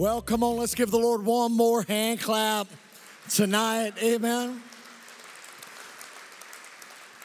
Well, come on, let's give the Lord one more hand clap tonight. Amen.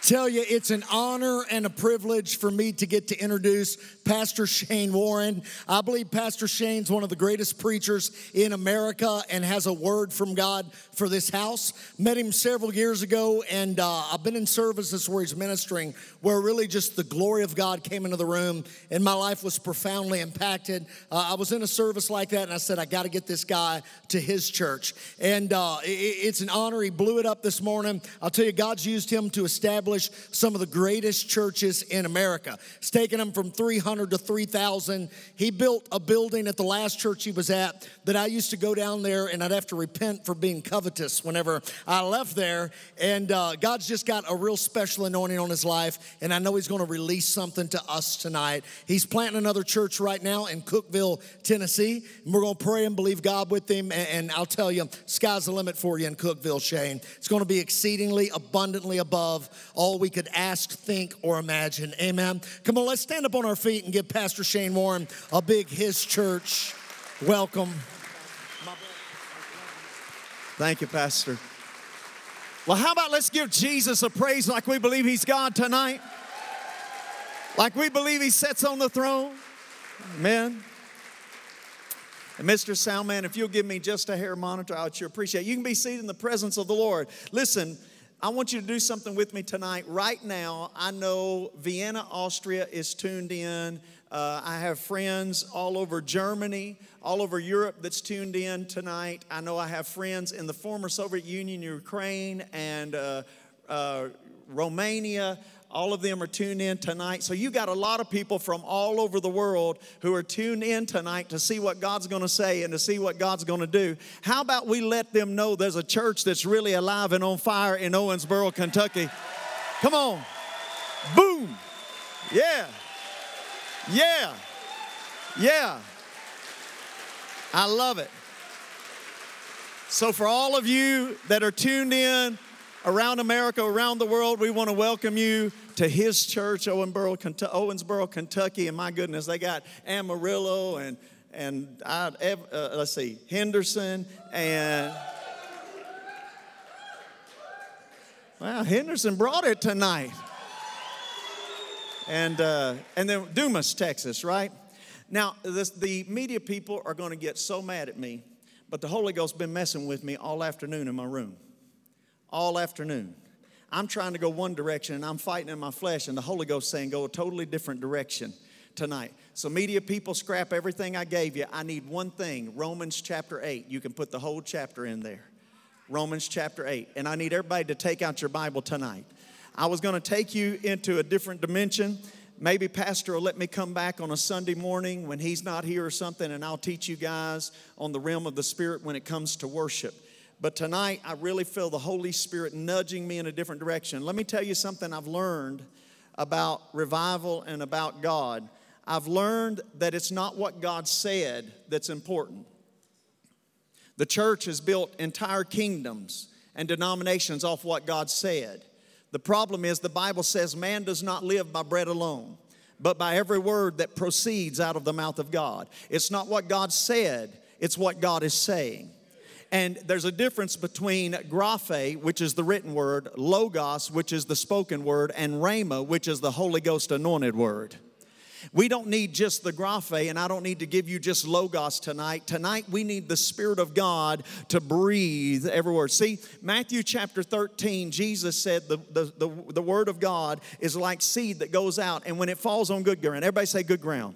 Tell you, it's an honor and a privilege for me to get to introduce Pastor Shane Warren. I believe Pastor Shane's one of the greatest preachers in America and has a word from God for this house. Met him several years ago, and uh, I've been in services where he's ministering, where really just the glory of God came into the room, and my life was profoundly impacted. Uh, I was in a service like that, and I said, I got to get this guy to his church. And uh, it, it's an honor. He blew it up this morning. I'll tell you, God's used him to establish some of the greatest churches in America. It's taken him from 300 to 3,000. He built a building at the last church he was at that I used to go down there and I'd have to repent for being covetous whenever I left there. And uh, God's just got a real special anointing on his life, and I know he's going to release something to us tonight. He's planting another church right now in Cookeville, Tennessee, and we're going to pray and believe God with him. And, and I'll tell you, sky's the limit for you in Cookeville, Shane. It's going to be exceedingly abundantly above all we could ask, think, or imagine. Amen. Come on, let's stand up on our feet and give Pastor Shane Warren a big His Church welcome. Thank you, Pastor. Well, how about let's give Jesus a praise like we believe He's God tonight? Like we believe He sits on the throne? Amen. And Mr. Soundman, if you'll give me just a hair monitor, I'd sure appreciate it. You can be seated in the presence of the Lord. Listen, I want you to do something with me tonight. Right now, I know Vienna, Austria is tuned in. Uh, I have friends all over Germany, all over Europe that's tuned in tonight. I know I have friends in the former Soviet Union, Ukraine, and uh, uh, Romania. All of them are tuned in tonight. So you got a lot of people from all over the world who are tuned in tonight to see what God's going to say and to see what God's going to do. How about we let them know there's a church that's really alive and on fire in Owensboro, Kentucky? Come on. Boom. Yeah. Yeah. Yeah. I love it. So, for all of you that are tuned in around America, around the world, we want to welcome you to his church, Owensboro, Kentucky, Owensboro, Kentucky. And my goodness, they got Amarillo and and I, uh, let's see, Henderson and wow, Henderson brought it tonight. And uh, and then Dumas, Texas, right? Now, this, the media people are going to get so mad at me, but the Holy Ghost's been messing with me all afternoon in my room. All afternoon. I'm trying to go one direction and I'm fighting in my flesh, and the Holy Ghost saying, go a totally different direction tonight. So, media people, scrap everything I gave you. I need one thing Romans chapter 8. You can put the whole chapter in there. Romans chapter 8. And I need everybody to take out your Bible tonight. I was going to take you into a different dimension. Maybe Pastor will let me come back on a Sunday morning when he's not here or something, and I'll teach you guys on the realm of the Spirit when it comes to worship. But tonight, I really feel the Holy Spirit nudging me in a different direction. Let me tell you something I've learned about revival and about God. I've learned that it's not what God said that's important. The church has built entire kingdoms and denominations off what God said. The problem is the Bible says man does not live by bread alone, but by every word that proceeds out of the mouth of God. It's not what God said, it's what God is saying. And there's a difference between graphe, which is the written word, logos, which is the spoken word, and rhema, which is the Holy Ghost anointed word. We don't need just the graphe, and I don't need to give you just logos tonight. Tonight, we need the Spirit of God to breathe every word. See, Matthew chapter 13, Jesus said the, the, the, the word of God is like seed that goes out, and when it falls on good ground, everybody say good ground.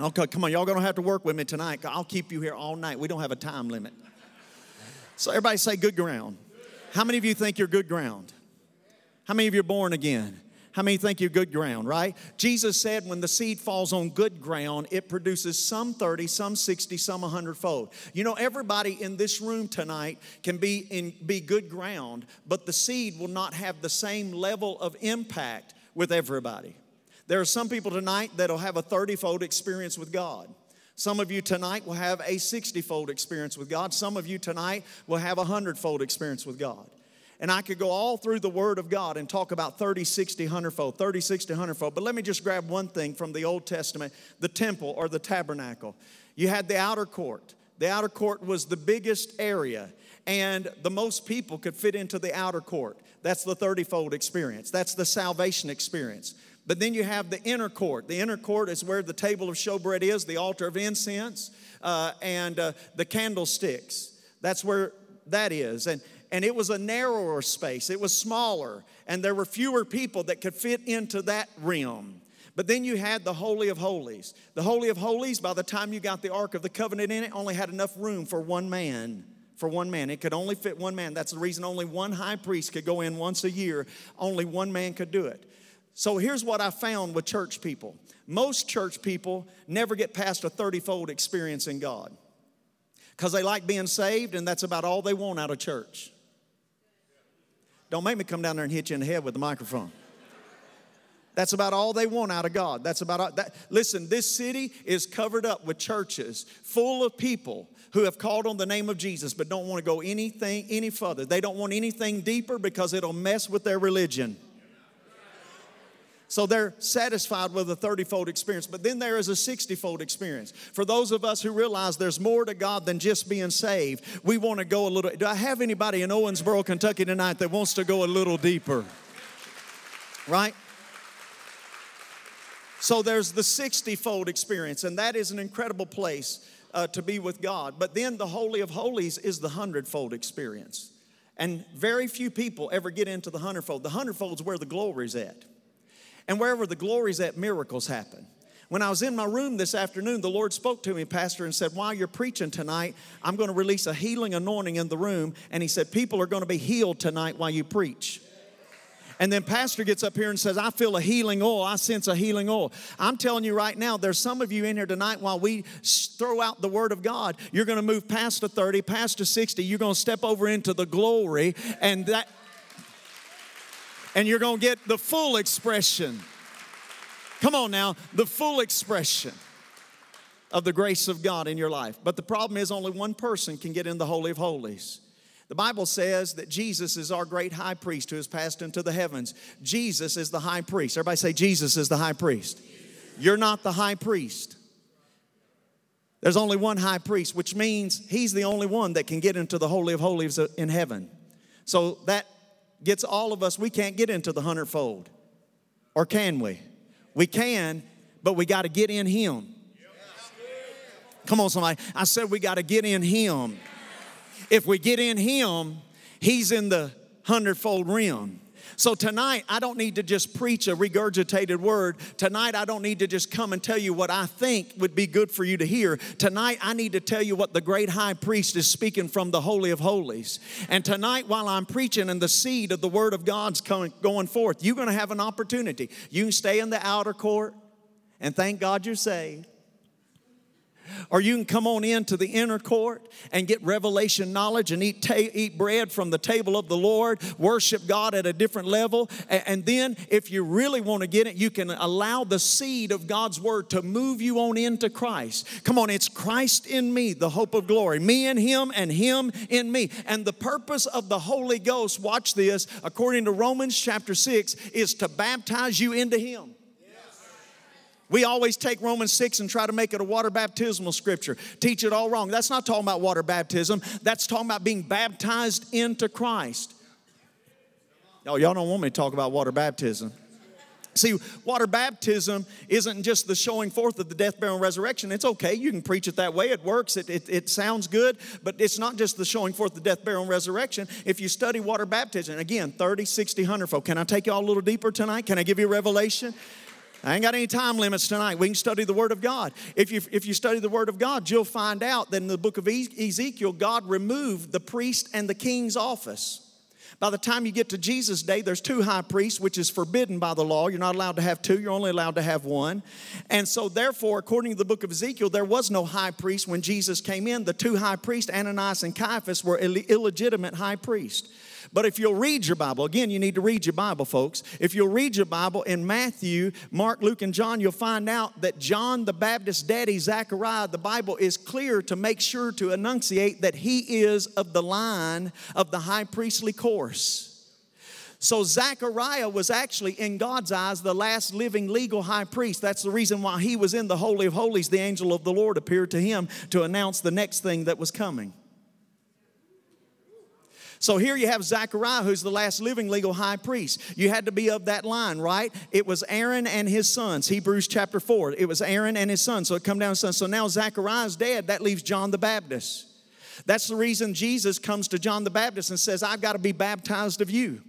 Okay, come on, y'all gonna have to work with me tonight. I'll keep you here all night. We don't have a time limit. So everybody say good ground. How many of you think you're good ground? How many of you are born again? How many think you're good ground, right? Jesus said when the seed falls on good ground, it produces some 30, some 60, some 100 fold. You know, everybody in this room tonight can be in be good ground, but the seed will not have the same level of impact with everybody. There are some people tonight that'll have a 30 fold experience with God. Some of you tonight will have a 60 fold experience with God. Some of you tonight will have a 100 fold experience with God. And I could go all through the Word of God and talk about 30, 60, 100 fold, 30, 60, 100 fold. But let me just grab one thing from the Old Testament the temple or the tabernacle. You had the outer court. The outer court was the biggest area, and the most people could fit into the outer court. That's the 30 fold experience, that's the salvation experience. But then you have the inner court. The inner court is where the table of showbread is, the altar of incense, uh, and uh, the candlesticks. That's where that is. And, and it was a narrower space, it was smaller, and there were fewer people that could fit into that realm. But then you had the Holy of Holies. The Holy of Holies, by the time you got the Ark of the Covenant in it, only had enough room for one man. For one man. It could only fit one man. That's the reason only one high priest could go in once a year. Only one man could do it. So here's what I found with church people most church people never get past a 30 fold experience in God because they like being saved, and that's about all they want out of church. Don't make me come down there and hit you in the head with the microphone. That's about all they want out of God. That's about all, that. Listen, this city is covered up with churches full of people who have called on the name of Jesus but don't want to go anything any further. They don't want anything deeper because it'll mess with their religion. So they're satisfied with a 30 fold experience. But then there is a 60 fold experience. For those of us who realize there's more to God than just being saved, we want to go a little. Do I have anybody in Owensboro, Kentucky tonight that wants to go a little deeper? Right? So there's the 60 fold experience, and that is an incredible place uh, to be with God. But then the Holy of Holies is the hundredfold experience. And very few people ever get into the hundredfold. The hundredfold is where the glory's at. And wherever the glory's at, miracles happen. When I was in my room this afternoon, the Lord spoke to me, Pastor, and said, While you're preaching tonight, I'm going to release a healing anointing in the room. And He said, People are going to be healed tonight while you preach. And then Pastor gets up here and says, I feel a healing oil. I sense a healing oil. I'm telling you right now, there's some of you in here tonight while we throw out the word of God, you're going to move past a 30, past a 60. You're going to step over into the glory. And that and you're going to get the full expression. Come on now, the full expression of the grace of God in your life. But the problem is, only one person can get in the Holy of Holies. The Bible says that Jesus is our great high priest who has passed into the heavens. Jesus is the high priest. Everybody say, Jesus is the high priest. You're not the high priest. There's only one high priest, which means he's the only one that can get into the Holy of Holies in heaven. So that gets all of us, we can't get into the hundredfold. Or can we? We can, but we got to get in Him. Come on, somebody. I said we got to get in Him. If we get in Him, He's in the hundredfold realm. So tonight, I don't need to just preach a regurgitated word. Tonight, I don't need to just come and tell you what I think would be good for you to hear. Tonight, I need to tell you what the great high priest is speaking from the Holy of Holies. And tonight, while I'm preaching and the seed of the word of God's coming, going forth, you're going to have an opportunity. You can stay in the outer court and thank God you're saved. Or you can come on into the inner court and get revelation knowledge and eat, ta- eat bread from the table of the Lord, worship God at a different level. And, and then, if you really want to get it, you can allow the seed of God's word to move you on into Christ. Come on, it's Christ in me, the hope of glory. Me in Him and Him in me. And the purpose of the Holy Ghost, watch this, according to Romans chapter 6, is to baptize you into Him. We always take Romans 6 and try to make it a water baptismal scripture, teach it all wrong. That's not talking about water baptism, that's talking about being baptized into Christ. Oh, y'all don't want me to talk about water baptism. See, water baptism isn't just the showing forth of the death, burial, and resurrection. It's okay. You can preach it that way. It works. It, it, it sounds good. But it's not just the showing forth of the death, burial, and resurrection. If you study water baptism, again, 30, 60, 100 folk. Can I take you all a little deeper tonight? Can I give you a revelation? I ain't got any time limits tonight. We can study the Word of God. If you, if you study the Word of God, you'll find out that in the book of Ezekiel, God removed the priest and the king's office. By the time you get to Jesus' day, there's two high priests, which is forbidden by the law. You're not allowed to have two, you're only allowed to have one. And so, therefore, according to the book of Ezekiel, there was no high priest when Jesus came in. The two high priests, Ananias and Caiaphas, were Ill- illegitimate high priests. But if you'll read your Bible, again, you need to read your Bible, folks. If you'll read your Bible in Matthew, Mark, Luke, and John, you'll find out that John the Baptist's daddy, Zechariah, the Bible is clear to make sure to enunciate that he is of the line of the high priestly course. So Zechariah was actually, in God's eyes, the last living legal high priest. That's the reason why he was in the Holy of Holies. The angel of the Lord appeared to him to announce the next thing that was coming. So here you have Zechariah, who's the last living legal high priest. You had to be of that line, right? It was Aaron and his sons, Hebrews chapter 4. It was Aaron and his sons. So it come down to sons. So now Zechariah's dead. That leaves John the Baptist. That's the reason Jesus comes to John the Baptist and says, I've got to be baptized of you.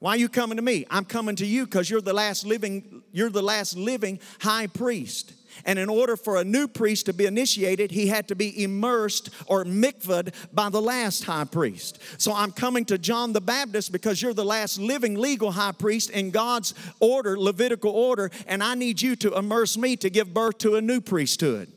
Why are you coming to me? I'm coming to you because you're the last living, you're the last living high priest. And in order for a new priest to be initiated, he had to be immersed or mikvahed by the last high priest. So I'm coming to John the Baptist because you're the last living legal high priest in God's order, Levitical order, and I need you to immerse me to give birth to a new priesthood.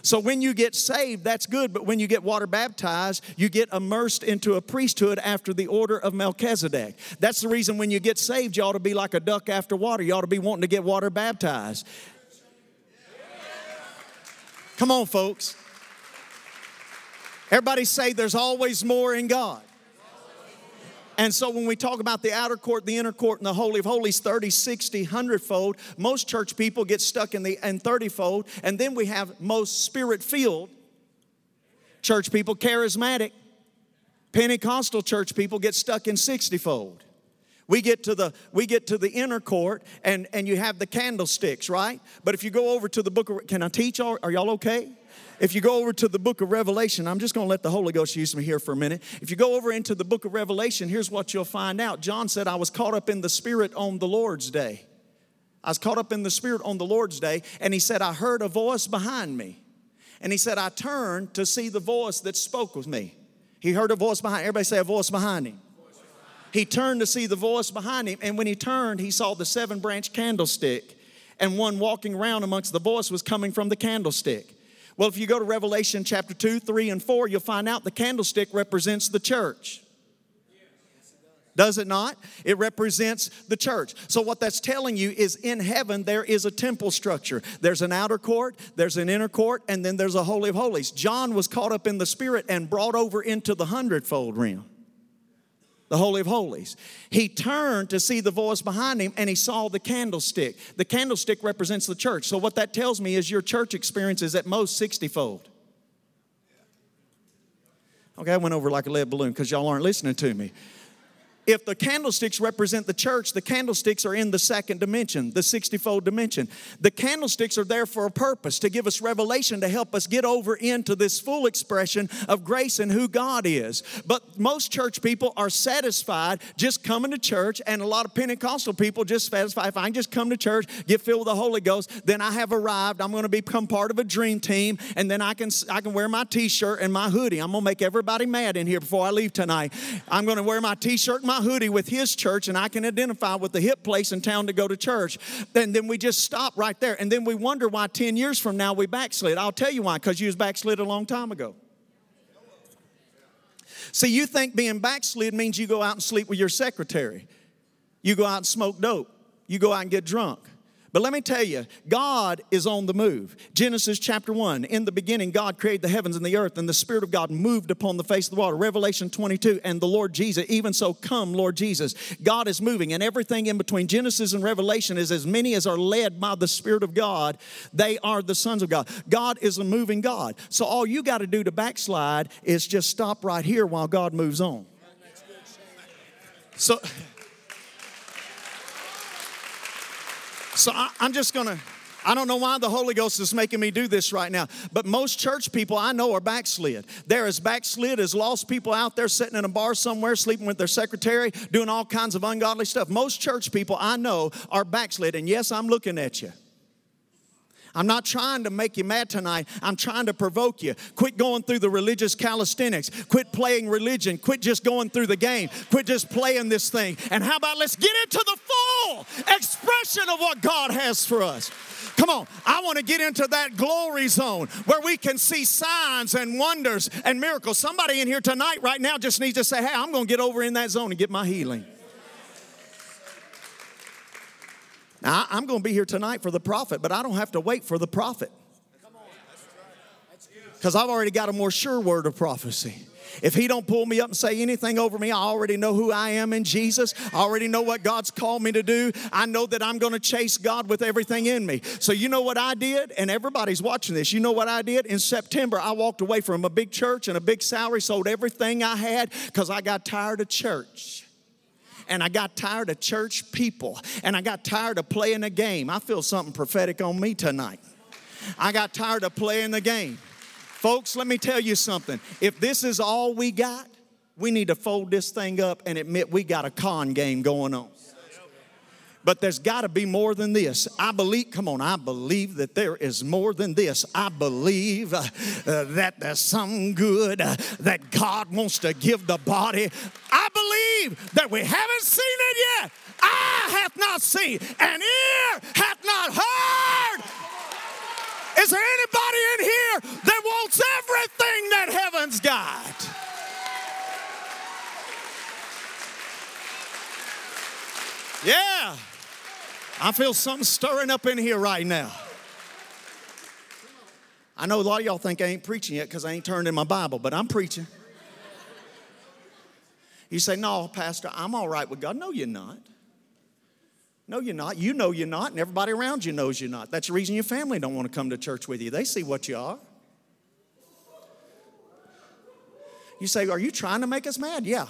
So when you get saved, that's good, but when you get water baptized, you get immersed into a priesthood after the order of Melchizedek. That's the reason when you get saved, you ought to be like a duck after water. You ought to be wanting to get water baptized. Come on, folks. Everybody say there's always more in God. And so when we talk about the outer court, the inner court, and the Holy of Holies, 30, 60, 100 fold, most church people get stuck in the and 30 fold. And then we have most spirit filled church people, charismatic, Pentecostal church people get stuck in 60 fold. We get to the we get to the inner court and and you have the candlesticks, right? But if you go over to the book of can I teach all are y'all okay? If you go over to the book of Revelation, I'm just going to let the Holy Ghost use me here for a minute. If you go over into the book of Revelation, here's what you'll find out. John said, I was caught up in the Spirit on the Lord's day. I was caught up in the Spirit on the Lord's day, and he said, I heard a voice behind me. And he said, I turned to see the voice that spoke with me. He heard a voice behind. Everybody say a voice behind him. He turned to see the voice behind him, and when he turned, he saw the seven branch candlestick, and one walking around amongst the voice was coming from the candlestick. Well, if you go to Revelation chapter 2, 3, and 4, you'll find out the candlestick represents the church. Does it not? It represents the church. So, what that's telling you is in heaven there is a temple structure. There's an outer court, there's an inner court, and then there's a Holy of Holies. John was caught up in the Spirit and brought over into the hundredfold realm the Holy of Holies. He turned to see the voice behind him and he saw the candlestick. The candlestick represents the church. So, what that tells me is your church experience is at most 60 fold. Okay, I went over like a lead balloon because y'all aren't listening to me if the candlesticks represent the church, the candlesticks are in the second dimension, the 60 fold dimension. The candlesticks are there for a purpose to give us revelation to help us get over into this full expression of grace and who God is. But most church people are satisfied just coming to church, and a lot of Pentecostal people just satisfied if I can just come to church, get filled with the Holy Ghost, then I have arrived. I'm going to become part of a dream team, and then I can I can wear my t-shirt and my hoodie. I'm going to make everybody mad in here before I leave tonight. I'm going to wear my t-shirt and my hoodie with his church and I can identify with the hip place in town to go to church. And then we just stop right there. And then we wonder why 10 years from now we backslid. I'll tell you why, because you was backslid a long time ago. See, you think being backslid means you go out and sleep with your secretary. You go out and smoke dope. You go out and get drunk. But let me tell you, God is on the move. Genesis chapter 1, in the beginning, God created the heavens and the earth, and the Spirit of God moved upon the face of the water. Revelation 22, and the Lord Jesus, even so, come, Lord Jesus. God is moving, and everything in between Genesis and Revelation is as many as are led by the Spirit of God, they are the sons of God. God is a moving God. So all you got to do to backslide is just stop right here while God moves on. So, So I, am just going to, I don't know why the Holy Ghost is making me do this right now, but most church people I know are backslid. They're as backslid as lost people out there sitting in a bar somewhere, sleeping with their secretary, doing all kinds of ungodly stuff. Most church people I know are backslid, and yes, I'm looking at you. I'm not trying to make you mad tonight. I'm trying to provoke you. Quit going through the religious calisthenics. Quit playing religion. Quit just going through the game. Quit just playing this thing. And how about let's get into the full expression of what God has for us? Come on, I want to get into that glory zone where we can see signs and wonders and miracles. Somebody in here tonight, right now, just needs to say, Hey, I'm going to get over in that zone and get my healing. Now, I'm going to be here tonight for the prophet, but I don't have to wait for the prophet. Because I've already got a more sure word of prophecy. If he don't pull me up and say anything over me, I already know who I am in Jesus. I already know what God's called me to do. I know that I'm going to chase God with everything in me. So you know what I did? And everybody's watching this. You know what I did? In September, I walked away from a big church and a big salary, sold everything I had because I got tired of church and I got tired of church people and I got tired of playing a game. I feel something prophetic on me tonight. I got tired of playing the game. Folks, let me tell you something. If this is all we got, we need to fold this thing up and admit we got a con game going on. But there's got to be more than this. I believe, come on, I believe that there is more than this. I believe uh, that there's something good uh, that God wants to give the body. I believe that we haven't seen it yet. Eye hath not seen, and ear hath not heard. Is there anybody in here that wants everything that heaven's got? Yeah. I feel something stirring up in here right now. I know a lot of y'all think I ain't preaching yet because I ain't turned in my Bible, but I'm preaching. You say, No, Pastor, I'm all right with God. No, you're not. No, you're not. You know you're not, and everybody around you knows you're not. That's the reason your family don't want to come to church with you. They see what you are. You say, Are you trying to make us mad? Yeah.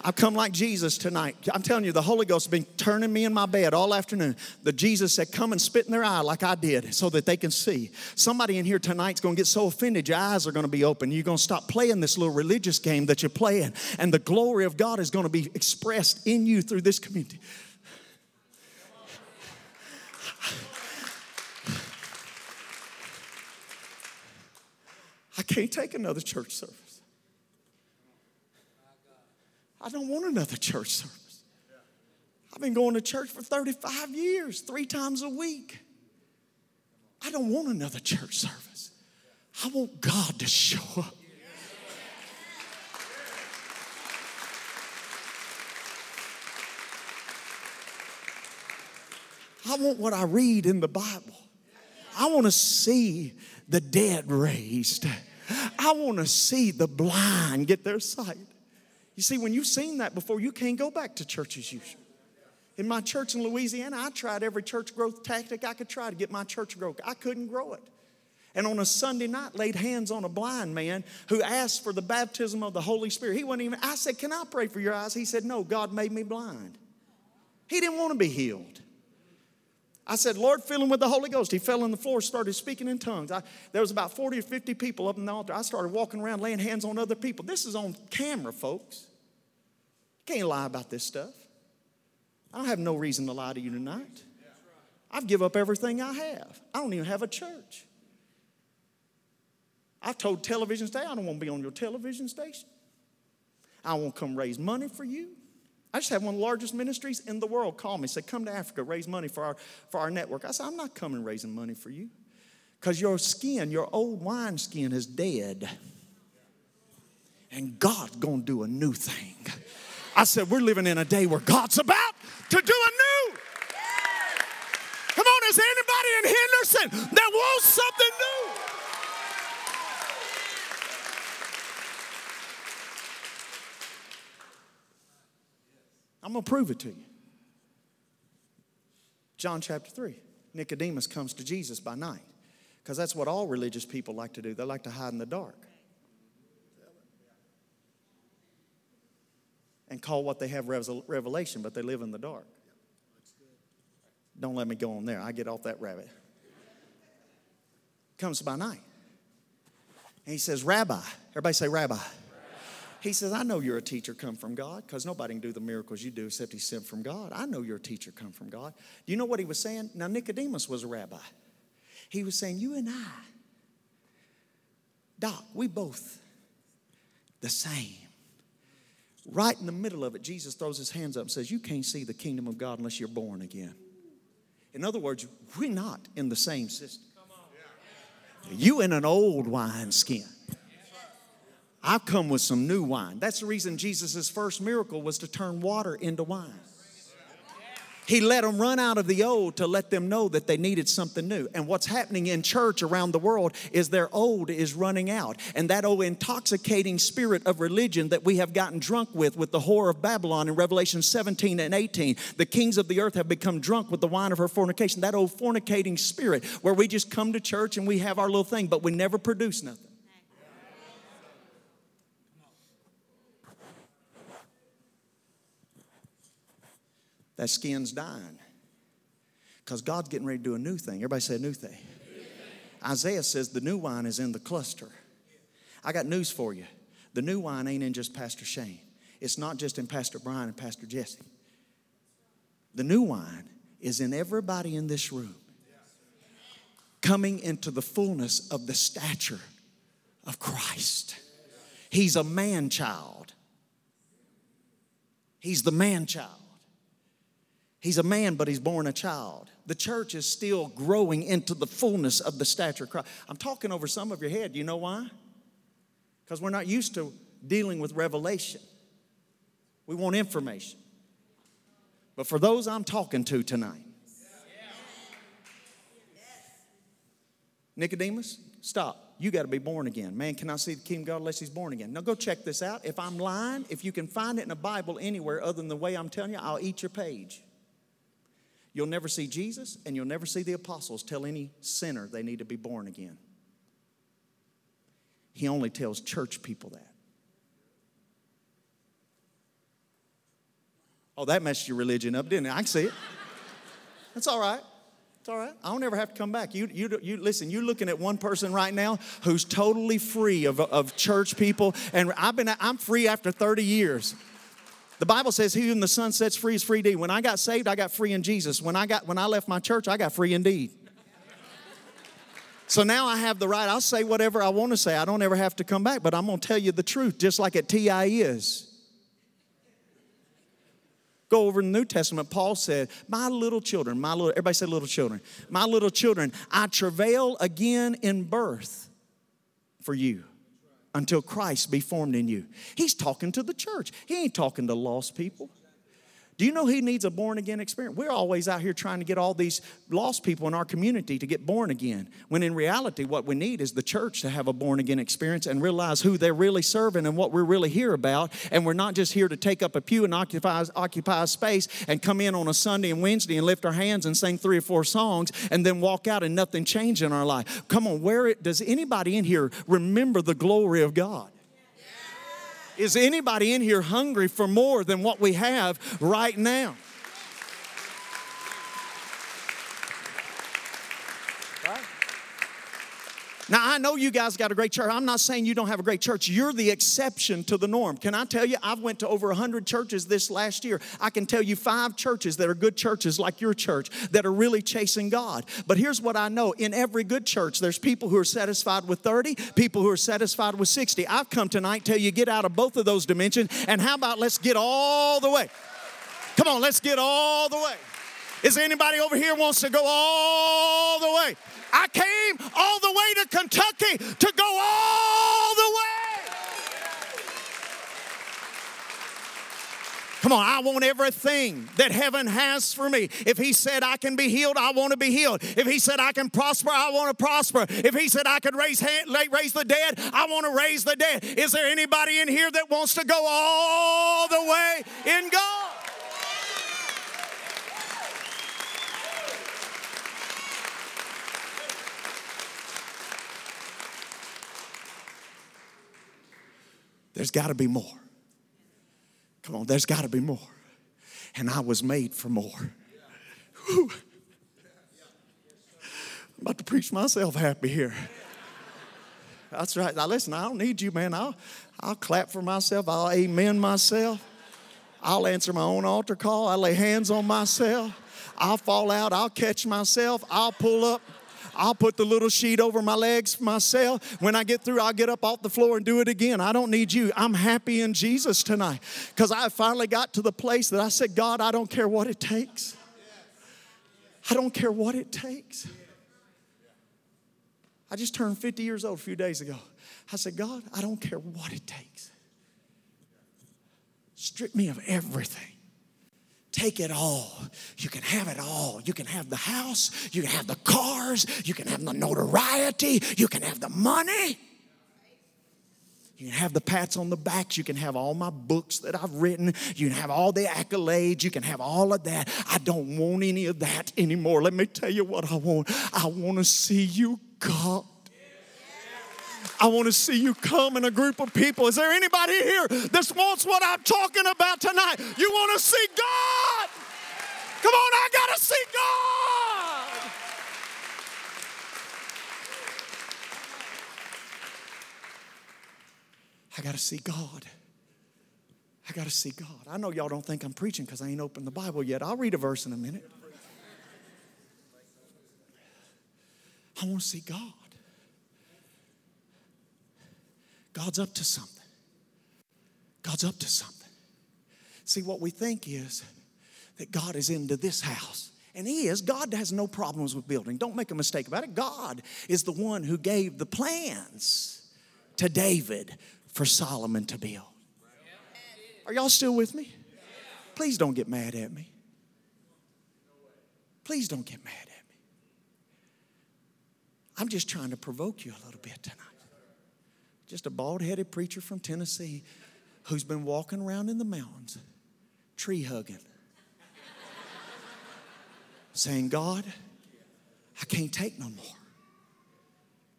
I've come like Jesus tonight. I'm telling you, the Holy Ghost has been turning me in my bed all afternoon. The Jesus said, Come and spit in their eye like I did so that they can see. Somebody in here tonight's going to get so offended, your eyes are going to be open. You're going to stop playing this little religious game that you're playing, and the glory of God is going to be expressed in you through this community. I can't take another church service. I don't want another church service. I've been going to church for 35 years, three times a week. I don't want another church service. I want God to show up. I want what I read in the Bible. I want to see the dead raised. I want to see the blind get their sight. You see, when you've seen that before, you can't go back to church as usual. In my church in Louisiana, I tried every church growth tactic I could try to get my church growth. I couldn't grow it. And on a Sunday night, laid hands on a blind man who asked for the baptism of the Holy Spirit. He wasn't even, I said, Can I pray for your eyes? He said, No, God made me blind. He didn't want to be healed. I said, Lord, fill him with the Holy Ghost. He fell on the floor, started speaking in tongues. I, there was about 40 or 50 people up in the altar. I started walking around laying hands on other people. This is on camera, folks. Can't lie about this stuff. I don't have no reason to lie to you tonight. I've give up everything I have. I don't even have a church. I've told television station, I don't want to be on your television station. I won't come raise money for you. I just have one of the largest ministries in the world call me, say, come to Africa, raise money for our, for our network. I said, I'm not coming raising money for you. Because your skin, your old wine skin is dead. And God's gonna do a new thing. I said, We're living in a day where God's about to do a new. Come on, is anybody in Henderson that wants something new? I'm going to prove it to you. John chapter 3. Nicodemus comes to Jesus by night because that's what all religious people like to do. They like to hide in the dark. and call what they have revelation, but they live in the dark. Don't let me go on there. I get off that rabbit. Comes by night. And he says, Rabbi. Everybody say, Rabbi. He says, I know you're a teacher come from God because nobody can do the miracles you do except He sent from God. I know you're a teacher come from God. Do you know what he was saying? Now, Nicodemus was a rabbi. He was saying, You and I, Doc, we both the same. Right in the middle of it, Jesus throws his hands up and says, You can't see the kingdom of God unless you're born again. In other words, we're not in the same system. You in an old wineskin. I've come with some new wine. That's the reason Jesus' first miracle was to turn water into wine. He let them run out of the old to let them know that they needed something new. And what's happening in church around the world is their old is running out. And that old intoxicating spirit of religion that we have gotten drunk with, with the whore of Babylon in Revelation 17 and 18, the kings of the earth have become drunk with the wine of her fornication. That old fornicating spirit where we just come to church and we have our little thing, but we never produce nothing. That skin's dying. Because God's getting ready to do a new thing. Everybody say a new thing. Isaiah says the new wine is in the cluster. I got news for you. The new wine ain't in just Pastor Shane. It's not just in Pastor Brian and Pastor Jesse. The new wine is in everybody in this room coming into the fullness of the stature of Christ. He's a man child. He's the man child. He's a man, but he's born a child. The church is still growing into the fullness of the stature of Christ. I'm talking over some of your head. You know why? Because we're not used to dealing with revelation. We want information. But for those I'm talking to tonight, Nicodemus, stop. You got to be born again. Man cannot see the kingdom of God unless he's born again. Now go check this out. If I'm lying, if you can find it in a Bible anywhere other than the way I'm telling you, I'll eat your page. You'll never see Jesus and you'll never see the apostles tell any sinner they need to be born again. He only tells church people that. Oh, that messed your religion up, didn't it? I can see it. That's all right. It's all right. I don't ever have to come back. You, you, you listen. You're looking at one person right now who's totally free of, of church people, and I've been I'm free after 30 years. The Bible says, "He whom the Son sets free is free indeed." When I got saved, I got free in Jesus. When I got when I left my church, I got free indeed. So now I have the right. I'll say whatever I want to say. I don't ever have to come back, but I'm going to tell you the truth, just like at TI is. Go over in the New Testament, Paul said, My little children, my little, everybody say little children, my little children, I travail again in birth for you until Christ be formed in you. He's talking to the church. He ain't talking to lost people. Do you know he needs a born again experience? We're always out here trying to get all these lost people in our community to get born again. When in reality, what we need is the church to have a born again experience and realize who they're really serving and what we're really here about. And we're not just here to take up a pew and occupy, occupy a space and come in on a Sunday and Wednesday and lift our hands and sing three or four songs and then walk out and nothing change in our life. Come on, where it, does anybody in here remember the glory of God? Is anybody in here hungry for more than what we have right now? Now, I know you guys got a great church. I'm not saying you don't have a great church. You're the exception to the norm. Can I tell you, I've went to over 100 churches this last year. I can tell you five churches that are good churches like your church that are really chasing God. But here's what I know. In every good church, there's people who are satisfied with 30, people who are satisfied with 60. I've come tonight to tell you get out of both of those dimensions. And how about let's get all the way? Come on, let's get all the way. Is there anybody over here wants to go all the way? I came all the way to Kentucky to go all the way. Come on, I want everything that heaven has for me. If He said I can be healed, I want to be healed. If He said I can prosper, I want to prosper. If He said I could raise, hand, raise the dead, I want to raise the dead. Is there anybody in here that wants to go all the way in God? There's got to be more. Come on, there's got to be more. And I was made for more. Whew. I'm about to preach myself happy here. That's right. Now listen, I don't need you, man. I'll, I'll clap for myself. I'll amen myself. I'll answer my own altar call. I'll lay hands on myself. I'll fall out. I'll catch myself. I'll pull up. I'll put the little sheet over my legs myself. When I get through, I'll get up off the floor and do it again. I don't need you. I'm happy in Jesus tonight because I finally got to the place that I said, God, I don't care what it takes. I don't care what it takes. I just turned 50 years old a few days ago. I said, God, I don't care what it takes. Strip me of everything. Take it all. You can have it all. You can have the house. You can have the cars. You can have the notoriety. You can have the money. You can have the pats on the backs. You can have all my books that I've written. You can have all the accolades. You can have all of that. I don't want any of that anymore. Let me tell you what I want. I want to see you, God. I want to see you come in a group of people. Is there anybody here that wants what I'm talking about tonight? You want to see God? Come on, I got to see God. I got to see God. I got to see God. I know y'all don't think I'm preaching because I ain't opened the Bible yet. I'll read a verse in a minute. I want to see God. God's up to something. God's up to something. See, what we think is that God is into this house. And He is. God has no problems with building. Don't make a mistake about it. God is the one who gave the plans to David for Solomon to build. Are y'all still with me? Please don't get mad at me. Please don't get mad at me. I'm just trying to provoke you a little bit tonight just a bald headed preacher from Tennessee who's been walking around in the mountains, tree hugging, saying, God, I can't take no more.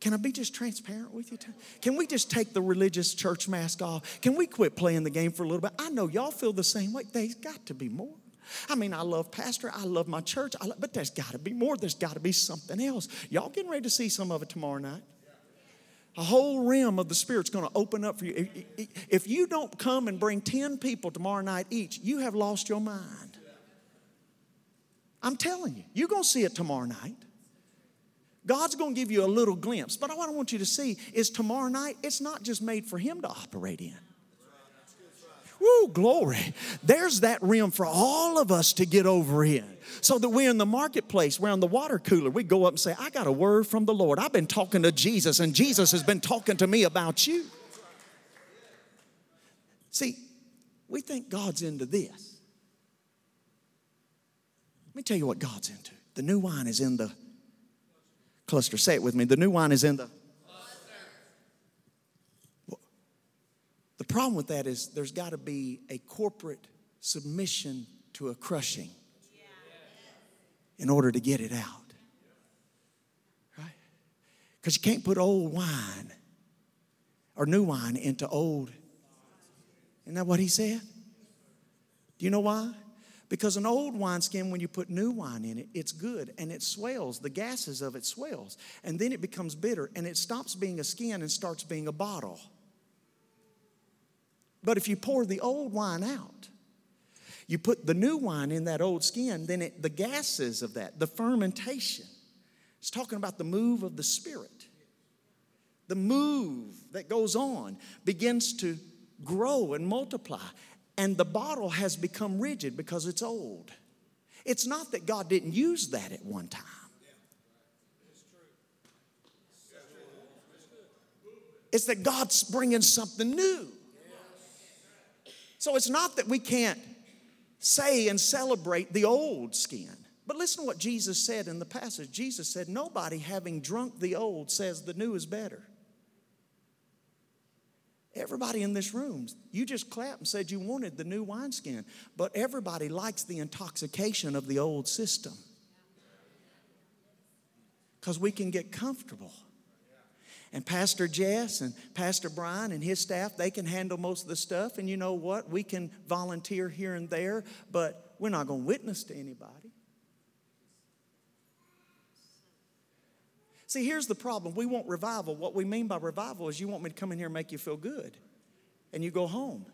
Can I be just transparent with you? Can we just take the religious church mask off? Can we quit playing the game for a little bit? I know y'all feel the same way. There's got to be more. I mean, I love pastor, I love my church, love, but there's got to be more. There's got to be something else. Y'all getting ready to see some of it tomorrow night? A whole realm of the Spirit's going to open up for you. If you don't come and bring 10 people tomorrow night each, you have lost your mind. I'm telling you, you're going to see it tomorrow night. God's going to give you a little glimpse. But what I want you to see is tomorrow night, it's not just made for Him to operate in. Woo, glory. There's that rim for all of us to get over in. So that we're in the marketplace, we're on the water cooler. We go up and say, I got a word from the Lord. I've been talking to Jesus, and Jesus has been talking to me about you. See, we think God's into this. Let me tell you what God's into. The new wine is in the cluster. Say it with me. The new wine is in the The problem with that is there's got to be a corporate submission to a crushing in order to get it out. Right? Because you can't put old wine or new wine into old. Isn't that what he said? Do you know why? Because an old wineskin, when you put new wine in it, it's good and it swells. The gases of it swells. And then it becomes bitter and it stops being a skin and starts being a bottle. But if you pour the old wine out, you put the new wine in that old skin, then it, the gases of that, the fermentation, it's talking about the move of the Spirit. The move that goes on begins to grow and multiply, and the bottle has become rigid because it's old. It's not that God didn't use that at one time. It's that God's bringing something new. So it's not that we can't say and celebrate the old skin. But listen to what Jesus said in the passage. Jesus said, Nobody having drunk the old says the new is better. Everybody in this room, you just clapped and said you wanted the new wineskin, but everybody likes the intoxication of the old system. Because we can get comfortable. And Pastor Jess and Pastor Brian and his staff, they can handle most of the stuff. And you know what? We can volunteer here and there, but we're not going to witness to anybody. See, here's the problem. We want revival. What we mean by revival is you want me to come in here and make you feel good, and you go home.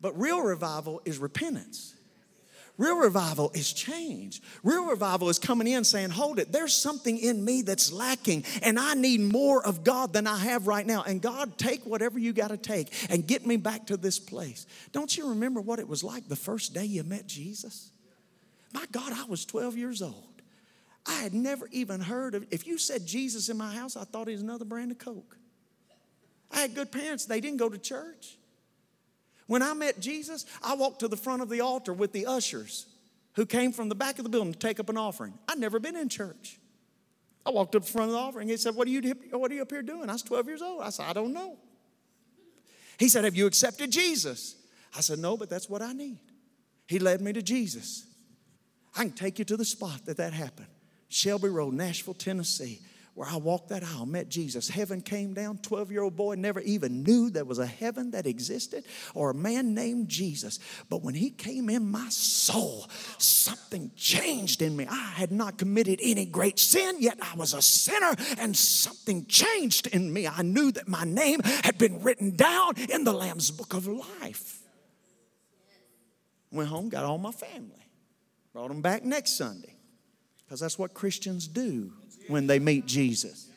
But real revival is repentance. Real revival is change. Real revival is coming in saying, Hold it, there's something in me that's lacking, and I need more of God than I have right now. And God, take whatever you got to take and get me back to this place. Don't you remember what it was like the first day you met Jesus? My God, I was 12 years old. I had never even heard of, if you said Jesus in my house, I thought he was another brand of Coke. I had good parents, they didn't go to church. When I met Jesus, I walked to the front of the altar with the ushers who came from the back of the building to take up an offering. I'd never been in church. I walked up to the front of the offering. He said, what are, you, what are you up here doing? I was 12 years old. I said, I don't know. He said, Have you accepted Jesus? I said, No, but that's what I need. He led me to Jesus. I can take you to the spot that that happened Shelby Road, Nashville, Tennessee where I walked that aisle, met Jesus. Heaven came down. 12 year old boy never even knew there was a heaven that existed or a man named Jesus. But when he came in my soul, something changed in me. I had not committed any great sin, yet I was a sinner, and something changed in me. I knew that my name had been written down in the Lamb's book of life. Went home, got all my family, brought them back next Sunday, because that's what Christians do when they meet Jesus.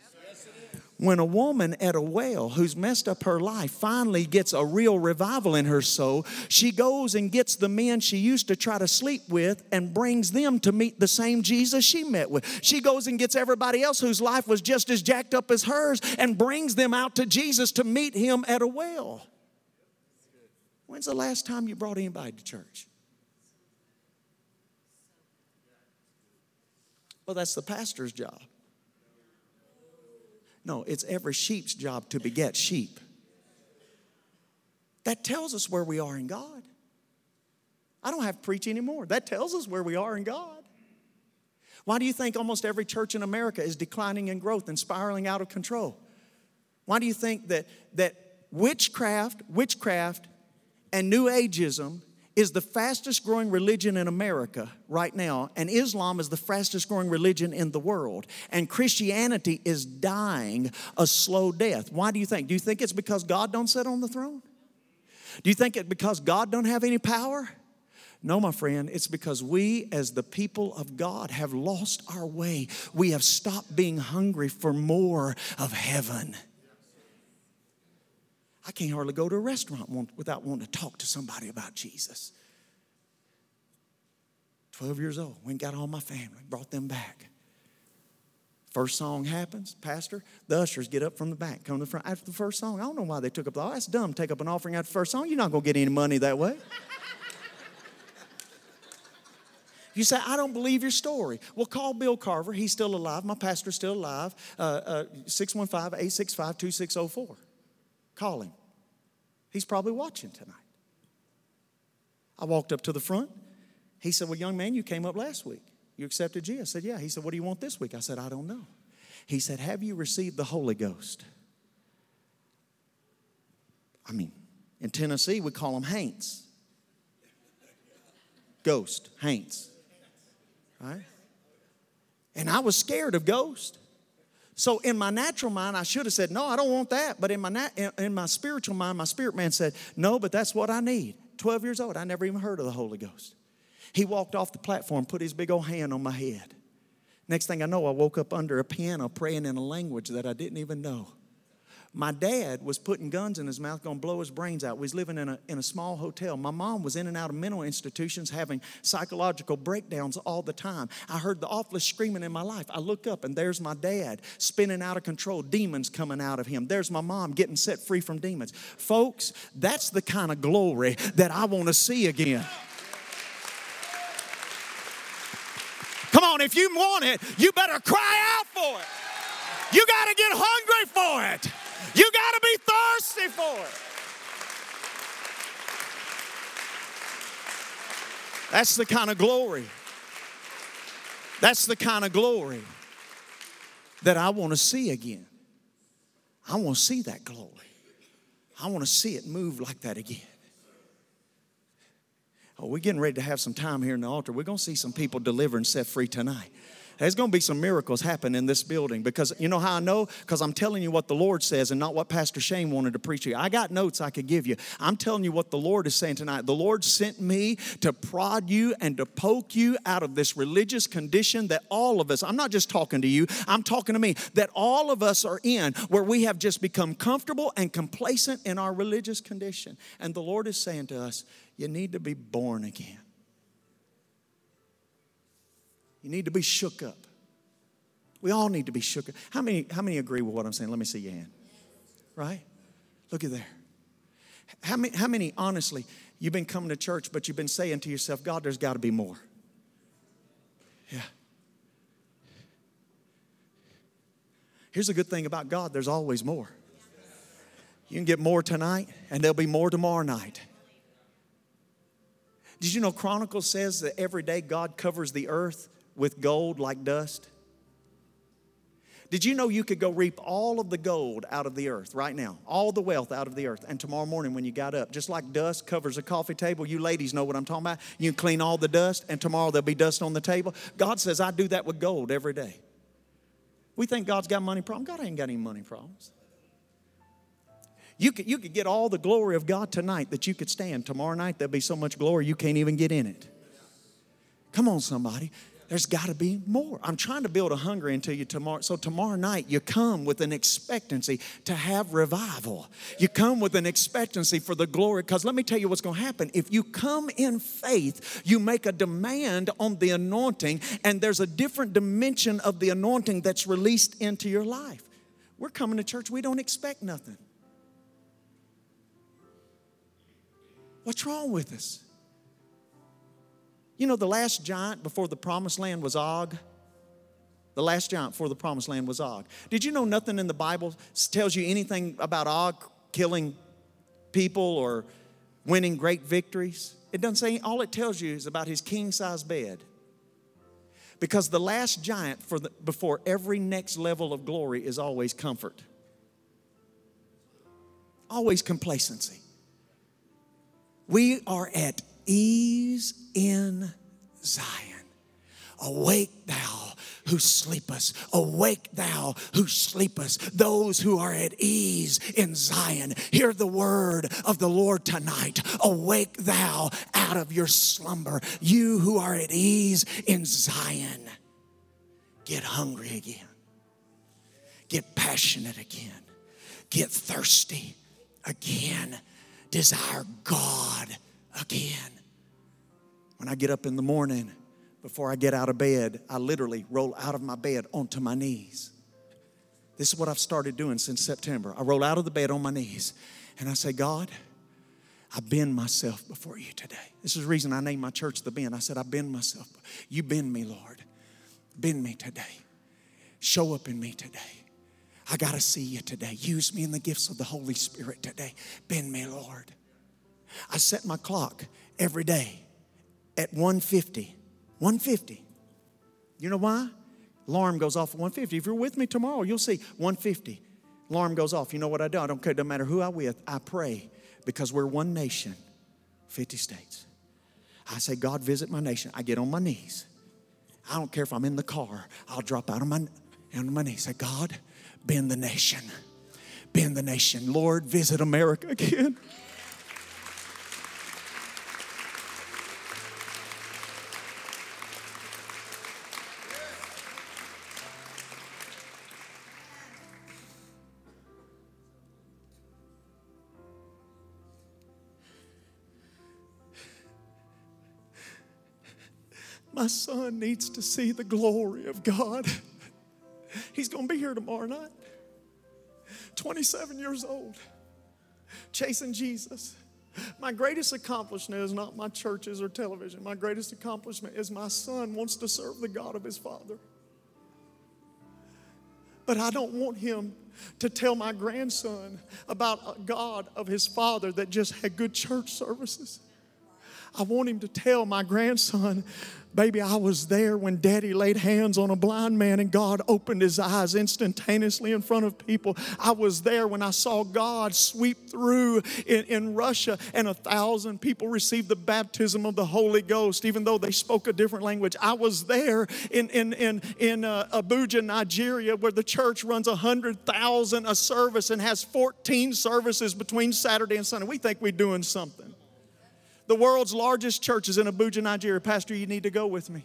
When a woman at a well who's messed up her life finally gets a real revival in her soul, she goes and gets the men she used to try to sleep with and brings them to meet the same Jesus she met with. She goes and gets everybody else whose life was just as jacked up as hers and brings them out to Jesus to meet him at a well. When's the last time you brought anybody to church? Well, that's the pastor's job. No, it's every sheep's job to beget sheep. That tells us where we are in God. I don't have to preach anymore. That tells us where we are in God. Why do you think almost every church in America is declining in growth and spiraling out of control? Why do you think that, that witchcraft, witchcraft, and New Ageism is the fastest growing religion in America right now, and Islam is the fastest growing religion in the world. And Christianity is dying a slow death. Why do you think? Do you think it's because God don't sit on the throne? Do you think it's because God don't have any power? No, my friend, it's because we, as the people of God, have lost our way. We have stopped being hungry for more of heaven. I can't hardly go to a restaurant without wanting to talk to somebody about Jesus. 12 years old, went got all my family, brought them back. First song happens, Pastor, the ushers get up from the back, come to the front after the first song. I don't know why they took up the, oh, that's dumb, take up an offering after the first song. You're not going to get any money that way. You say, I don't believe your story. Well, call Bill Carver. He's still alive. My pastor's still alive. Uh, uh, 615 865 2604. Call him. He's probably watching tonight. I walked up to the front. He said, Well, young man, you came up last week. You accepted Jesus. I said, Yeah. He said, What do you want this week? I said, I don't know. He said, Have you received the Holy Ghost? I mean, in Tennessee, we call them haints. Ghost, haints. Right? And I was scared of ghosts. So in my natural mind, I should have said, no, I don't want that. But in my, nat- in my spiritual mind, my spirit man said, no, but that's what I need. 12 years old, I never even heard of the Holy Ghost. He walked off the platform, put his big old hand on my head. Next thing I know, I woke up under a piano praying in a language that I didn't even know. My dad was putting guns in his mouth, going to blow his brains out. We was living in a, in a small hotel. My mom was in and out of mental institutions having psychological breakdowns all the time. I heard the awfulest screaming in my life. I look up and there's my dad spinning out of control, demons coming out of him. There's my mom getting set free from demons. Folks, that's the kind of glory that I want to see again. Come on, if you want it, you better cry out for it. You got to get hungry for it. You got to be thirsty for it. That's the kind of glory. That's the kind of glory that I want to see again. I want to see that glory. I want to see it move like that again. Oh, we're getting ready to have some time here in the altar. We're going to see some people deliver and set free tonight. There's going to be some miracles happen in this building because you know how I know? Because I'm telling you what the Lord says and not what Pastor Shane wanted to preach to you. I got notes I could give you. I'm telling you what the Lord is saying tonight. The Lord sent me to prod you and to poke you out of this religious condition that all of us, I'm not just talking to you, I'm talking to me, that all of us are in where we have just become comfortable and complacent in our religious condition. And the Lord is saying to us, you need to be born again. You need to be shook up. We all need to be shook up. How many, how many agree with what I'm saying? Let me see your hand. Right? Look at there. How many, how many, honestly, you've been coming to church, but you've been saying to yourself, God, there's got to be more? Yeah. Here's a good thing about God there's always more. You can get more tonight, and there'll be more tomorrow night. Did you know Chronicles says that every day God covers the earth with gold like dust? Did you know you could go reap all of the gold out of the earth right now? All the wealth out of the earth. And tomorrow morning when you got up, just like dust covers a coffee table, you ladies know what I'm talking about. You clean all the dust, and tomorrow there'll be dust on the table. God says, I do that with gold every day. We think God's got money problems. God ain't got any money problems. You could, you could get all the glory of God tonight that you could stand. Tomorrow night, there'll be so much glory you can't even get in it. Come on, somebody. There's got to be more. I'm trying to build a hunger into you tomorrow. So, tomorrow night, you come with an expectancy to have revival. You come with an expectancy for the glory. Because let me tell you what's going to happen. If you come in faith, you make a demand on the anointing, and there's a different dimension of the anointing that's released into your life. We're coming to church, we don't expect nothing. What's wrong with us? You know, the last giant before the promised land was Og. The last giant before the promised land was Og. Did you know nothing in the Bible tells you anything about Og killing people or winning great victories? It doesn't say, all it tells you is about his king size bed. Because the last giant for the, before every next level of glory is always comfort, always complacency. We are at ease in Zion. Awake, thou who sleepest. Awake, thou who sleepest. Those who are at ease in Zion. Hear the word of the Lord tonight. Awake, thou out of your slumber. You who are at ease in Zion. Get hungry again. Get passionate again. Get thirsty again desire God again. When I get up in the morning, before I get out of bed, I literally roll out of my bed onto my knees. This is what I've started doing since September. I roll out of the bed on my knees and I say, God, I bend myself before you today. This is the reason I named my church the Bend. I said, I bend myself. You bend me, Lord. Bend me today. Show up in me today. I got to see you today. Use me in the gifts of the Holy Spirit today. Bend me, Lord. I set my clock every day at 150. 150. You know why? Alarm goes off at 150. If you're with me tomorrow, you'll see 150. Alarm goes off. You know what I do? I don't care. Doesn't matter who I'm with. I pray because we're one nation, 50 states. I say, God, visit my nation. I get on my knees. I don't care if I'm in the car. I'll drop out of my, on my knees. Say, God, bend the nation. Bend the nation. Lord, visit America again. My son needs to see the glory of God. He's going to be here tomorrow night. 27 years old, chasing Jesus. My greatest accomplishment is not my churches or television. My greatest accomplishment is my son wants to serve the God of his father. But I don't want him to tell my grandson about a God of his father that just had good church services. I want him to tell my grandson, baby, I was there when daddy laid hands on a blind man and God opened his eyes instantaneously in front of people. I was there when I saw God sweep through in, in Russia and a thousand people received the baptism of the Holy Ghost, even though they spoke a different language. I was there in, in, in, in uh, Abuja, Nigeria, where the church runs 100,000 a service and has 14 services between Saturday and Sunday. We think we're doing something. The world's largest church is in Abuja, Nigeria. Pastor, you need to go with me.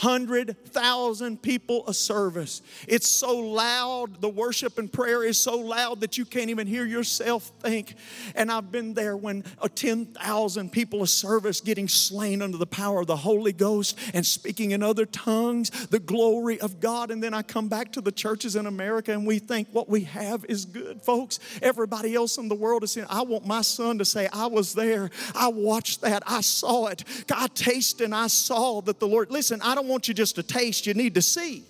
100,000 people a service. It's so loud, the worship and prayer is so loud that you can't even hear yourself think. And I've been there when a 10,000 people a service getting slain under the power of the Holy Ghost and speaking in other tongues, the glory of God. And then I come back to the churches in America and we think what we have is good, folks. Everybody else in the world is saying, I want my son to say, I was there, I watched that, I saw it, I tasted and I saw that the Lord, listen, I don't don't want you just to taste, you need to see.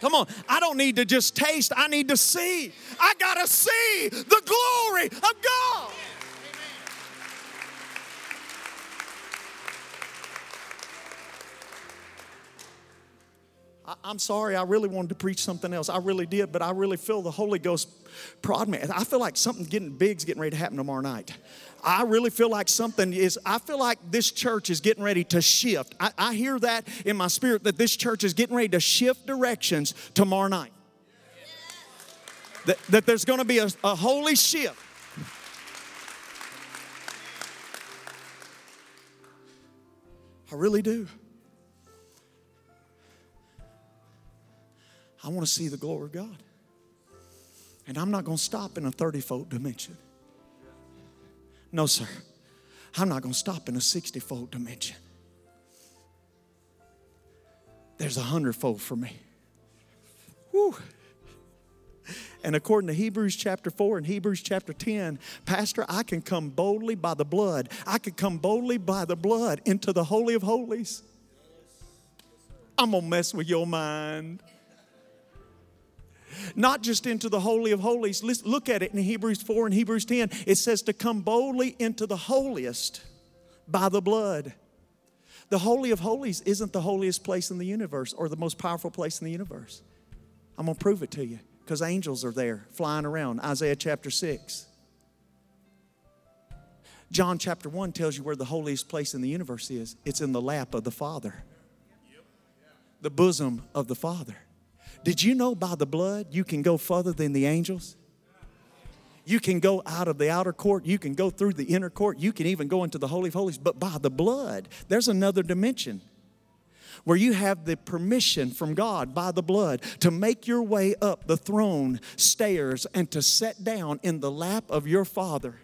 Come on, I don't need to just taste, I need to see. I got to see the glory of God. I, am sorry, I really wanted to preach something else. I really did, but I really feel the Holy Ghost prod me. I feel like something getting big's getting ready to happen tomorrow night. I really feel like something is, I feel like this church is getting ready to shift. I, I hear that in my spirit that this church is getting ready to shift directions tomorrow night. That, that there's going to be a, a holy shift. I really do. I want to see the glory of God. And I'm not going to stop in a 30 fold dimension. No, sir. I'm not going to stop in a 60 fold dimension. There's a hundredfold for me. Woo. And according to Hebrews chapter 4 and Hebrews chapter 10, Pastor, I can come boldly by the blood. I can come boldly by the blood into the Holy of Holies. I'm going to mess with your mind not just into the Holy of Holies. Look at it in Hebrews 4 and Hebrews 10. It says to come boldly into the holiest by the blood. The Holy of Holies isn't the holiest place in the universe or the most powerful place in the universe. I'm going to prove it to you because angels are there flying around. Isaiah chapter 6. John chapter 1 tells you where the holiest place in the universe is it's in the lap of the Father, the bosom of the Father. Did you know by the blood you can go further than the angels? You can go out of the outer court, you can go through the inner court, you can even go into the Holy of Holies, but by the blood, there's another dimension where you have the permission from God by the blood to make your way up the throne stairs and to sit down in the lap of your Father.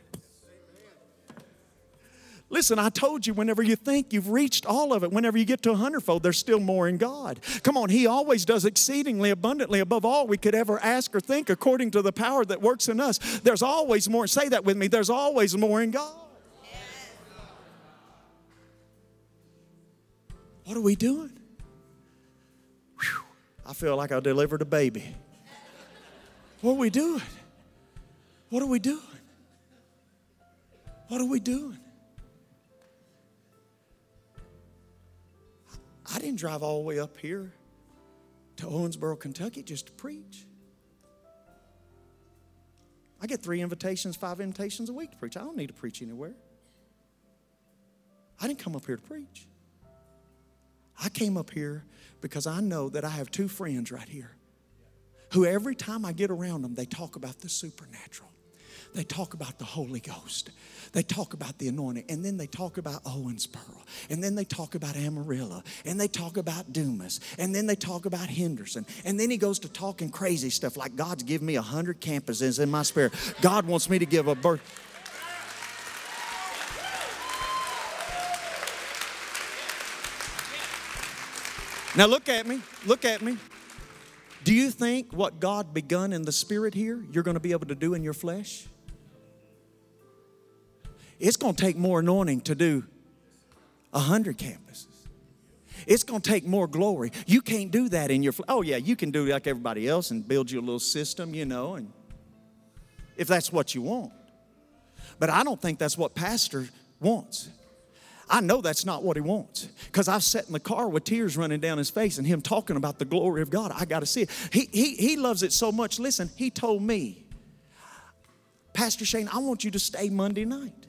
Listen, I told you, whenever you think you've reached all of it, whenever you get to a hundredfold, there's still more in God. Come on, He always does exceedingly abundantly above all we could ever ask or think according to the power that works in us. There's always more. Say that with me. There's always more in God. What are we doing? Whew, I feel like I delivered a baby. What are we doing? What are we doing? What are we doing? I didn't drive all the way up here to Owensboro, Kentucky just to preach. I get three invitations, five invitations a week to preach. I don't need to preach anywhere. I didn't come up here to preach. I came up here because I know that I have two friends right here who every time I get around them, they talk about the supernatural. They talk about the Holy Ghost. They talk about the anointing. And then they talk about Owensboro. And then they talk about Amarillo. And they talk about Dumas. And then they talk about Henderson. And then he goes to talking crazy stuff like God's given me a hundred campuses in my spirit. God wants me to give a birth. Now look at me. Look at me. Do you think what God begun in the spirit here, you're going to be able to do in your flesh? It's going to take more anointing to do a hundred campuses. It's going to take more glory. You can't do that in your. Oh yeah, you can do like everybody else and build you a little system, you know, and if that's what you want. But I don't think that's what Pastor wants. I know that's not what he wants because I've sat in the car with tears running down his face and him talking about the glory of God. I got to see it. He, he, he loves it so much. Listen, he told me, Pastor Shane, I want you to stay Monday night.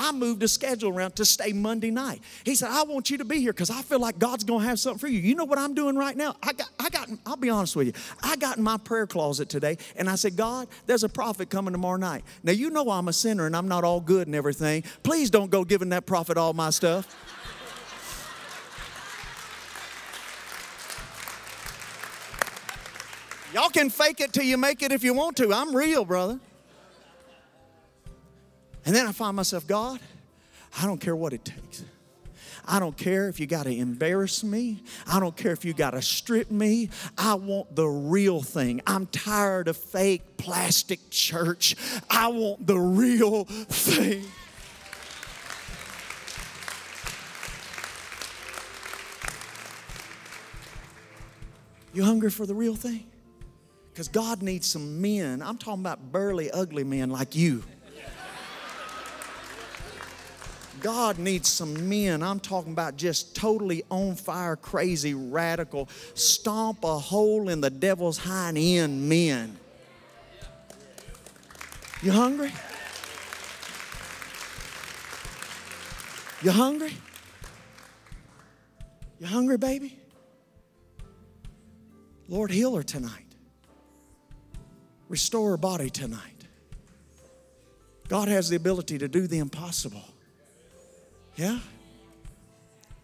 I, moved the schedule around to stay Monday night. He said, I want you to be here because I feel like God's going to have something for you. You know what I'm doing right now? I got, I got, I'll be honest with you. I got in my prayer closet today and I said, God, there's a prophet coming tomorrow night. Now, you know I'm a sinner and I'm not all good and everything. Please don't go giving that prophet all my stuff. Y'all can fake it till you make it if you want to. I'm real, brother. And then I find myself, God, I don't care what it takes. I don't care if you got to embarrass me. I don't care if you got to strip me. I want the real thing. I'm tired of fake plastic church. I want the real thing. You hungry for the real thing? Because God needs some men. I'm talking about burly, ugly men like you. God needs some men. I'm talking about just totally on fire, crazy, radical, stomp a hole in the devil's hind end men. You hungry? You hungry? You hungry, baby? Lord, heal her tonight. Restore her body tonight. God has the ability to do the impossible. Yeah?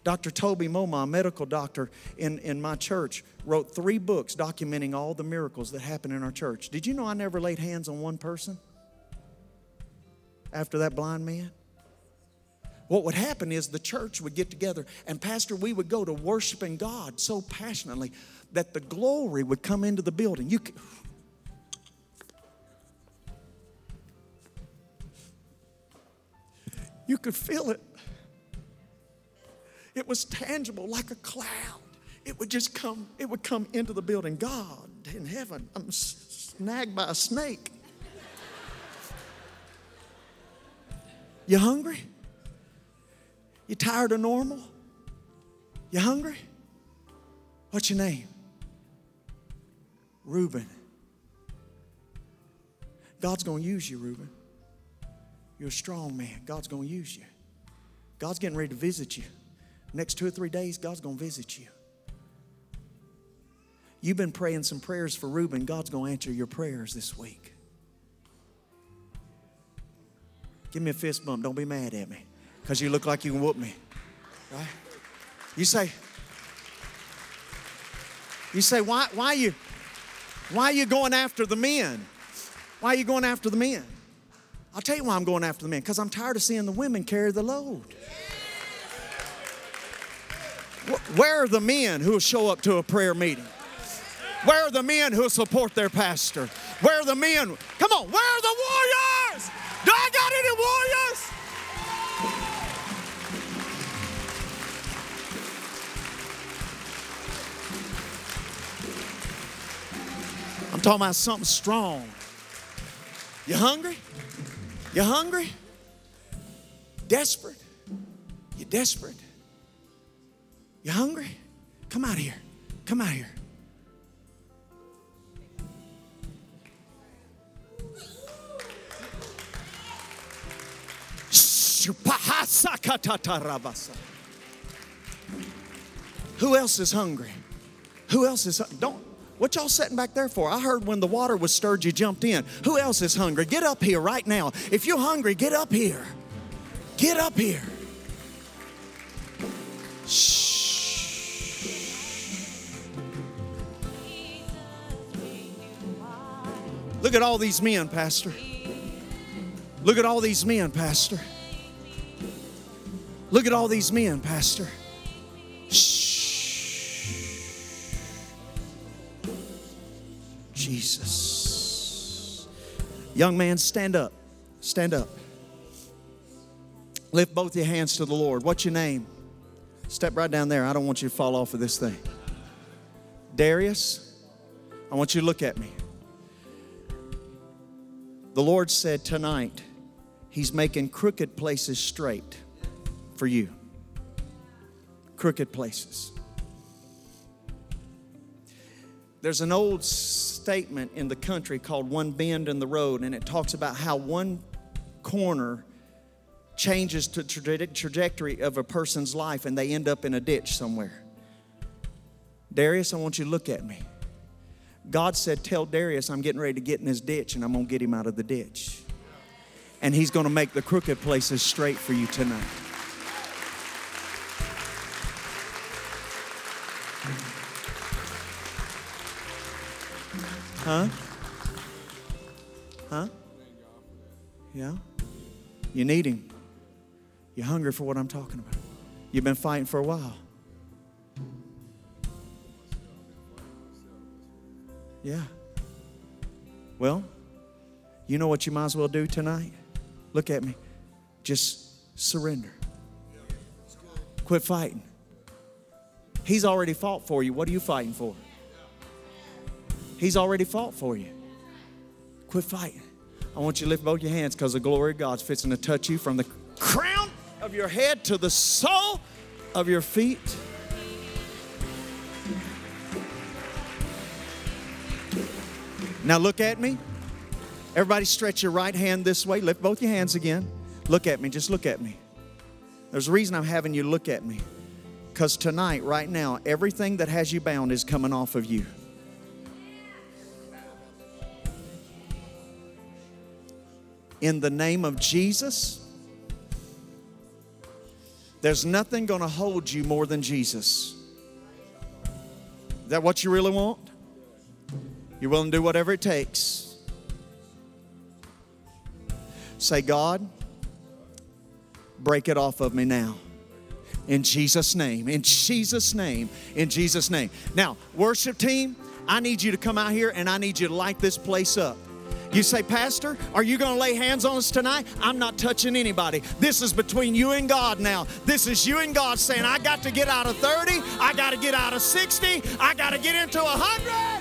Dr. Toby Moma, a medical doctor in, in my church, wrote three books documenting all the miracles that happened in our church. Did you know I never laid hands on one person after that blind man? What would happen is the church would get together, and Pastor, we would go to worshiping God so passionately that the glory would come into the building. You, could, you could feel it. It was tangible like a cloud. It would just come, it would come into the building. God in heaven, I'm snagged by a snake. You hungry? You tired of normal? You hungry? What's your name? Reuben. God's going to use you, Reuben. You're a strong man. God's going to use you. God's getting ready to visit you. Next two or three days, God's going to visit you. You've been praying some prayers for Reuben. God's going to answer your prayers this week. Give me a fist bump. Don't be mad at me because you look like you can whoop me. Right? You say, you say, why, why, you, why are you going after the men? Why are you going after the men? I'll tell you why I'm going after the men because I'm tired of seeing the women carry the load. Where are the men who will show up to a prayer meeting? Where are the men who support their pastor? Where are the men? Come on, where are the warriors? Do I got any warriors? I'm talking about something strong. You hungry? You hungry? Desperate? You desperate? You hungry? Come out here. Come out here. Who else is hungry? Who else is don't what y'all sitting back there for? I heard when the water was stirred, you jumped in. Who else is hungry? Get up here right now. If you're hungry, get up here. Get up here. Shh. Look at all these men, Pastor. Look at all these men, Pastor. Look at all these men, Pastor. Shh. Jesus. Young man, stand up. Stand up. Lift both your hands to the Lord. What's your name? Step right down there. I don't want you to fall off of this thing. Darius, I want you to look at me. The Lord said tonight, He's making crooked places straight for you. Crooked places. There's an old statement in the country called One Bend in the Road, and it talks about how one corner changes the trajectory of a person's life and they end up in a ditch somewhere. Darius, I want you to look at me. God said, Tell Darius I'm getting ready to get in this ditch and I'm going to get him out of the ditch. And he's going to make the crooked places straight for you tonight. Huh? Huh? Yeah? You need him. You're hungry for what I'm talking about. You've been fighting for a while. Yeah. Well, you know what you might as well do tonight? Look at me. Just surrender. Quit fighting. He's already fought for you. What are you fighting for? He's already fought for you. Quit fighting. I want you to lift both your hands because the glory of God's fixing to touch you from the crown of your head to the sole of your feet. Now look at me. Everybody stretch your right hand this way. Lift both your hands again. Look at me. Just look at me. There's a reason I'm having you look at me. Because tonight, right now, everything that has you bound is coming off of you. In the name of Jesus, there's nothing going to hold you more than Jesus. Is that what you really want? You're willing to do whatever it takes. Say, God, break it off of me now. In Jesus' name, in Jesus' name, in Jesus' name. Now, worship team, I need you to come out here and I need you to light this place up. You say, Pastor, are you going to lay hands on us tonight? I'm not touching anybody. This is between you and God now. This is you and God saying, I got to get out of 30, I got to get out of 60, I got to get into 100.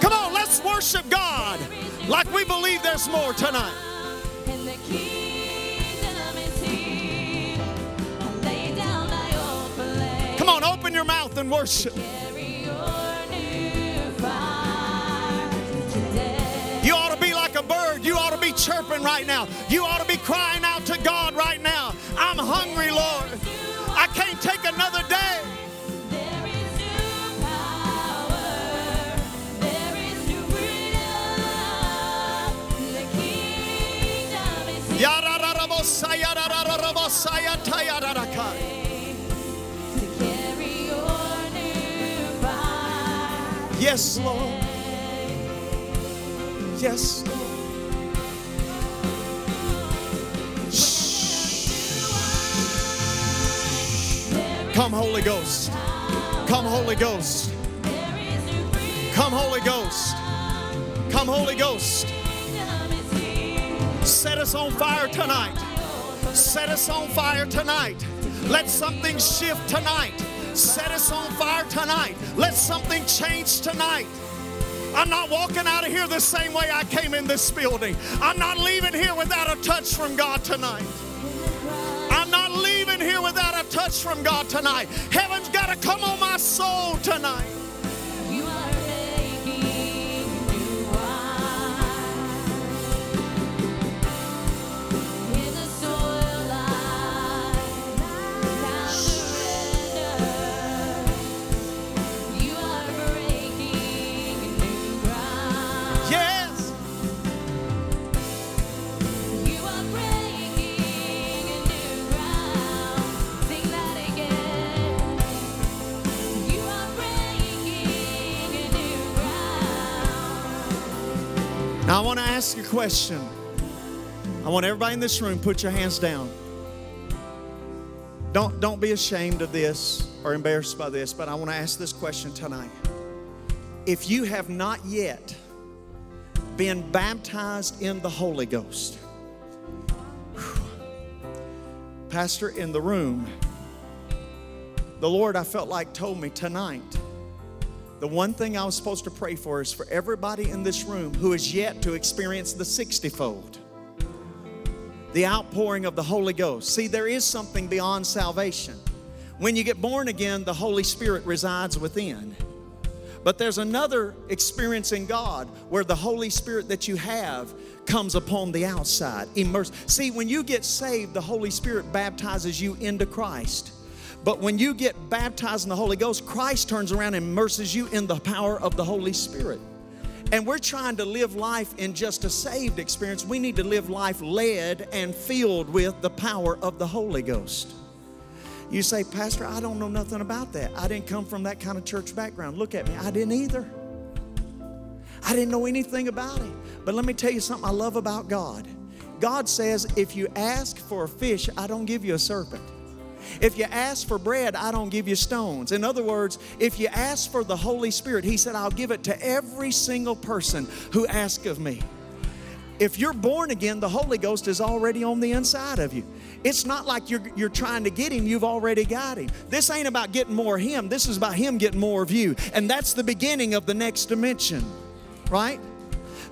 Come on, let's worship God like we believe there's more tonight. Come on, open your mouth and worship. You ought to be like a bird. You ought to be chirping right now. You ought to be crying out to God right now. I'm hungry, Lord. I can't take another day. Yes, Lord. Yes. Lord. Come, Holy Ghost. Come, Holy Ghost. Come, Holy Ghost. Come, Holy Ghost. Set us on fire tonight. Set us on fire tonight. Let something shift tonight. Set us on fire tonight. Let something change tonight. I'm not walking out of here the same way I came in this building. I'm not leaving here without a touch from God tonight. I'm not leaving here without a touch from God tonight. Heaven's got to come on my soul tonight. Ask a question. I want everybody in this room put your hands down. Don't don't be ashamed of this or embarrassed by this, but I want to ask this question tonight. If you have not yet been baptized in the Holy Ghost, Pastor in the room, the Lord I felt like told me tonight The one thing I was supposed to pray for is for everybody in this room who is yet to experience the 60 fold the outpouring of the Holy Ghost. See, there is something beyond salvation. When you get born again, the Holy Spirit resides within. But there's another experience in God where the Holy Spirit that you have comes upon the outside, immersed. See, when you get saved, the Holy Spirit baptizes you into Christ. But when you get baptized in the Holy Ghost, Christ turns around and immerses you in the power of the Holy Spirit. And we're trying to live life in just a saved experience. We need to live life led and filled with the power of the Holy Ghost. You say, Pastor, I don't know nothing about that. I didn't come from that kind of church background. Look at me, I didn't either. I didn't know anything about it. But let me tell you something I love about God. God says, if you ask for a fish, I don't give you a serpent. If you ask for bread, I don't give you stones. In other words, if you ask for the Holy Spirit, He said, I'll give it to every single person who asks of me. If you're born again, the Holy Ghost is already on the inside of you. It's not like you're, you're trying to get Him, you've already got Him. This ain't about getting more of Him, this is about Him getting more of you. And that's the beginning of the next dimension, right?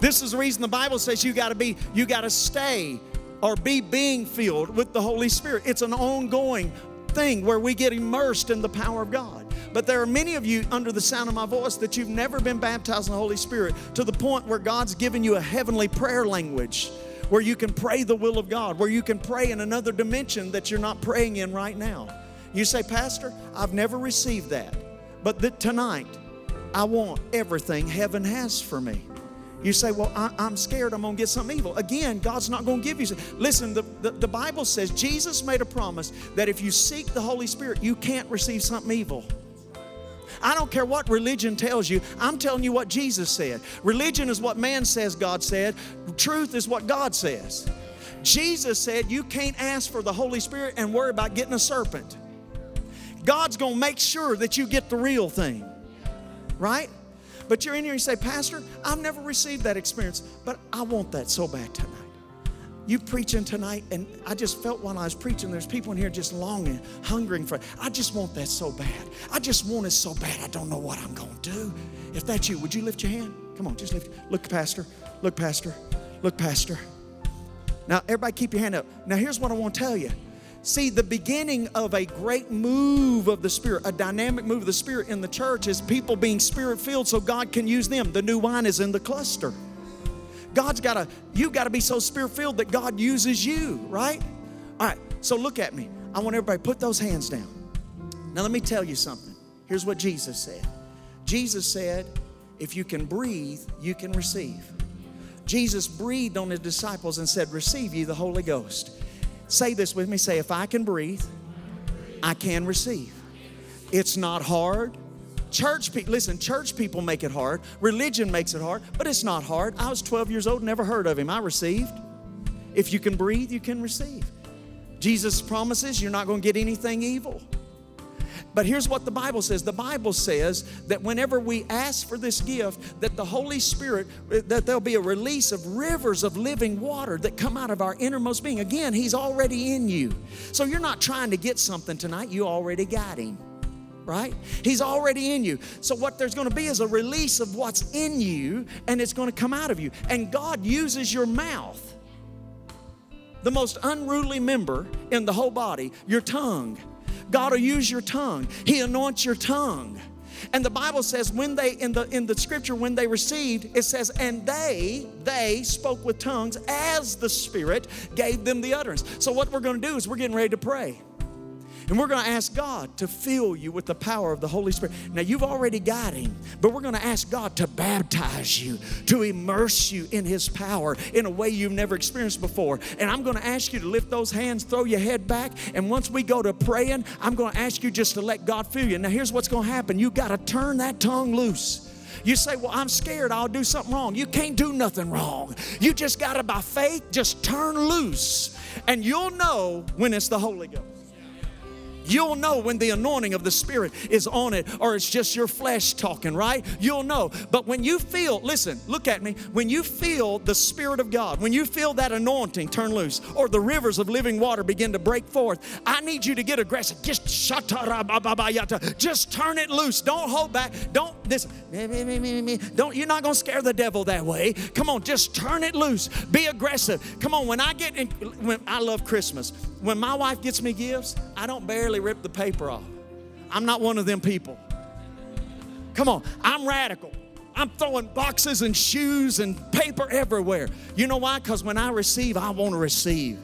This is the reason the Bible says you got to be, you got to stay or be being filled with the Holy Spirit. It's an ongoing thing where we get immersed in the power of God. But there are many of you under the sound of my voice that you've never been baptized in the Holy Spirit to the point where God's given you a heavenly prayer language where you can pray the will of God, where you can pray in another dimension that you're not praying in right now. You say, Pastor, I've never received that. But that tonight, I want everything heaven has for me. You say, Well, I, am scared I'm going to get something evil. Again, God's not going to give you. Listen, the, the, the Bible says Jesus made a promise that if you seek the Holy Spirit, you can't receive something evil. I don't care what religion tells you. I'm telling you what Jesus said. Religion is what man says God said, truth is what God says. Jesus said you can't ask for the Holy Spirit and worry about getting a serpent. God's going to make sure that you get the real thing, right? But you're in here and you say, Pastor, I've never received that experience, but I want that so bad tonight. You preaching tonight, and I just felt while I was preaching, there's people in here just longing, hungering for. I just want that so bad. I just want it so bad, I don't know what I'm going to do. If that's you, would you lift your hand? Come on, just lift. Look, Pastor. Look, Pastor. Look, Pastor. Now, everybody keep your hand up. Now, here's what I want to tell you See, the beginning of a great move of the Spirit, a dynamic move of the Spirit in the church is people being Spirit filled so God can use them. The new wine is in the cluster. God's got to, you've got to be so Spirit filled that God uses you, right? All right, so look at me. I want everybody put those hands down. Now, let me tell you something. Here's what Jesus said Jesus said, if you can breathe, you can receive. Jesus breathed on his disciples and said, Receive ye the Holy Ghost. Say this with me. Say, if I can breathe, I can receive. It's not hard. Church people, listen, church people make it hard. Religion makes it hard, but it's not hard. I was 12 years old, never heard of him. I received. If you can breathe, you can receive. Jesus promises you're not going to get anything evil. But here's what the Bible says. The Bible says that whenever we ask for this gift, that the Holy Spirit, that there'll be a release of rivers of living water that come out of our innermost being. Again, He's already in you. So you're not trying to get something tonight, you already got Him. Right? He's already in you. So, what there's going to be is a release of what's in you, and it's going to come out of you. And God uses your mouth, the most unruly member in the whole body, your tongue God will use your tongue. He anoints your tongue. And the Bible says when they in the in the scripture when they received it says and they they spoke with tongues as the spirit gave them the utterance. So what we're going to do is we're getting ready to pray. And we're going to ask God to fill you with the power of the Holy Spirit. Now, you've already got Him, but we're going to ask God to baptize you, to immerse you in His power in a way you've never experienced before. And I'm going to ask you to lift those hands, throw your head back, and once we go to praying, I'm going to ask you just to let God fill you. Now, here's what's going to happen you got to turn that tongue loose. You say, Well, I'm scared I'll do something wrong. You can't do nothing wrong. You just got to, by faith, just turn loose, and you'll know when it's the Holy Ghost. You'll know when the anointing of the Spirit is on it or it's just your flesh talking, right? You'll know. But when you feel, listen, look at me, when you feel the Spirit of God, when you feel that anointing turn loose or the rivers of living water begin to break forth, I need you to get aggressive. Just just turn it loose. Don't hold back. Don't this. Don't you're not gonna scare the devil that way. Come on, just turn it loose. Be aggressive. Come on, when I get in, when I love Christmas. When my wife gets me gifts, I don't barely rip the paper off. I'm not one of them people. Come on, I'm radical. I'm throwing boxes and shoes and paper everywhere. You know why? Because when I receive, I want to receive.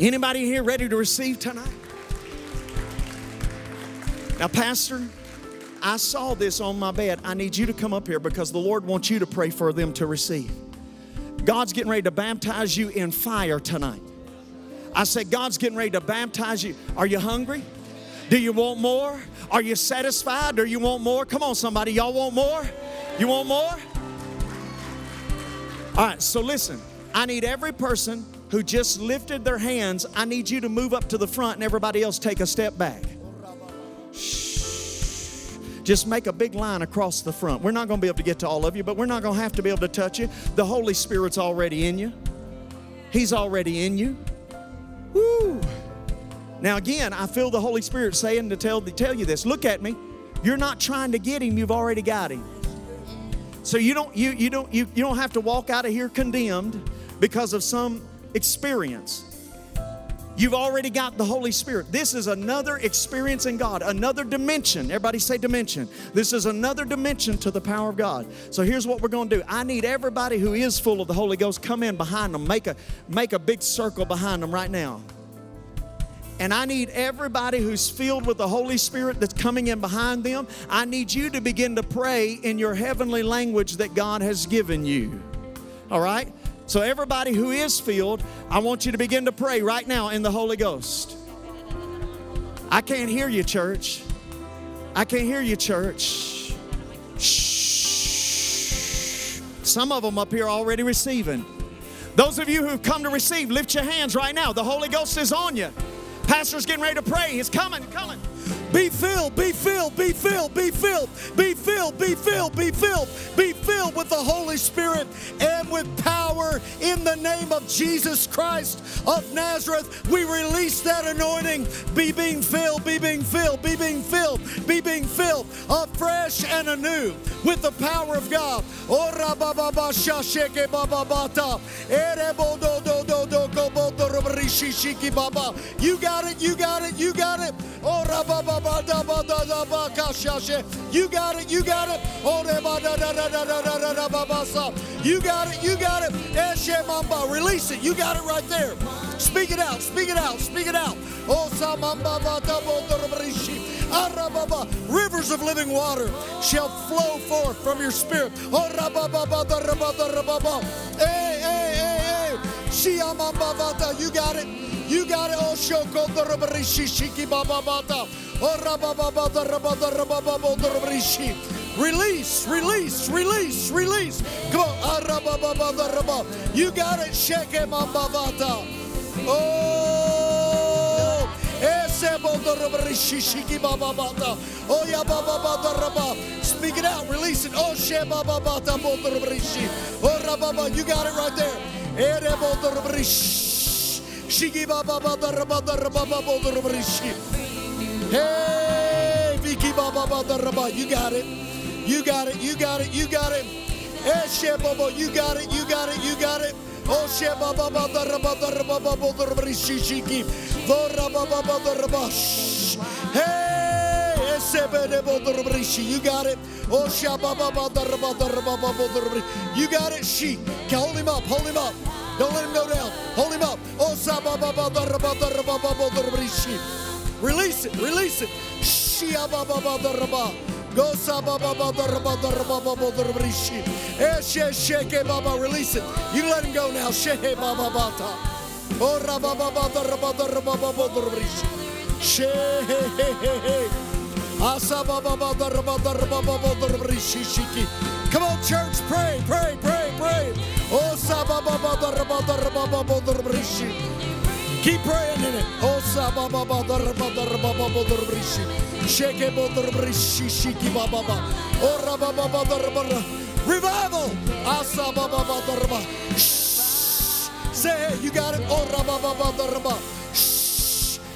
Anybody here ready to receive tonight? Now, Pastor, I saw this on my bed. I need you to come up here because the Lord wants you to pray for them to receive. God's getting ready to baptize you in fire tonight. I said, God's getting ready to baptize you. Are you hungry? Do you want more? Are you satisfied or you want more? Come on, somebody. Y'all want more? You want more? All right, so listen. I need every person who just lifted their hands, I need you to move up to the front and everybody else take a step back. Just make a big line across the front. We're not going to be able to get to all of you, but we're not going to have to be able to touch you. The Holy Spirit's already in you, He's already in you. Woo! Now, again, I feel the Holy Spirit saying to tell, to tell you this. Look at me. You're not trying to get him, you've already got him. So you don't you you don't you, you don't have to walk out of here condemned because of some experience. You've already got the Holy Spirit. This is another experience in God, another dimension. Everybody say dimension. This is another dimension to the power of God. So here's what we're going to do. I need everybody who is full of the Holy Ghost come in behind them. Make a make a big circle behind them right now. And I need everybody who's filled with the Holy Spirit that's coming in behind them, I need you to begin to pray in your heavenly language that God has given you. All right? So, everybody who is filled, I want you to begin to pray right now in the Holy Ghost. I can't hear you, church. I can't hear you, church. Shh. Some of them up here already receiving. Those of you who've come to receive, lift your hands right now. The Holy Ghost is on you. Pastor's getting ready to pray. He's coming, coming. Be filled, be filled, be filled, be filled, be filled, be filled, be filled, be filled with the Holy Spirit and with power in the name of Jesus Christ of Nazareth. We release that anointing. Be being filled, be being filled, be being filled, be being filled afresh and anew with the power of God. You got it, you got it, you got it. You got it, you got it. You got it, you got it. Eh, release it. You got it right there. Speak it out, speak it out, speak it out. Rivers of living water shall flow forth from your spirit. Hey, hey, hey, hey. You got it. You got it. Oh, shoko dorobarishi shiki baba bata. Oh, rabababa rabababa Release, release, release, release. Come on. Ah, you got it. Sheke mambavata. Oh. Oh, yeah, Speak it out, release it. Oh, she baba bata Oh, rababa, you got it right there. Hey, Vicky Baba you got it. You got it, you got it, you got it. Eshe Baba, you got it, you got it, you got it. Oh, she Baba Baba Baba Baba Baba Shiki. Vora Baba Baba Hey, you got it. Oh, You got it, she. Hold him up, hold him up. Don't let him go down. Hold him up. Oh, Release it. Release it. Go baba release it. You let him go now. Sheke baba bata. Oh rababa baba rababa rababa. Come on, church, pray, pray, pray, pray. Keep praying in it. Shake. Oh, Revival. Say, you got it.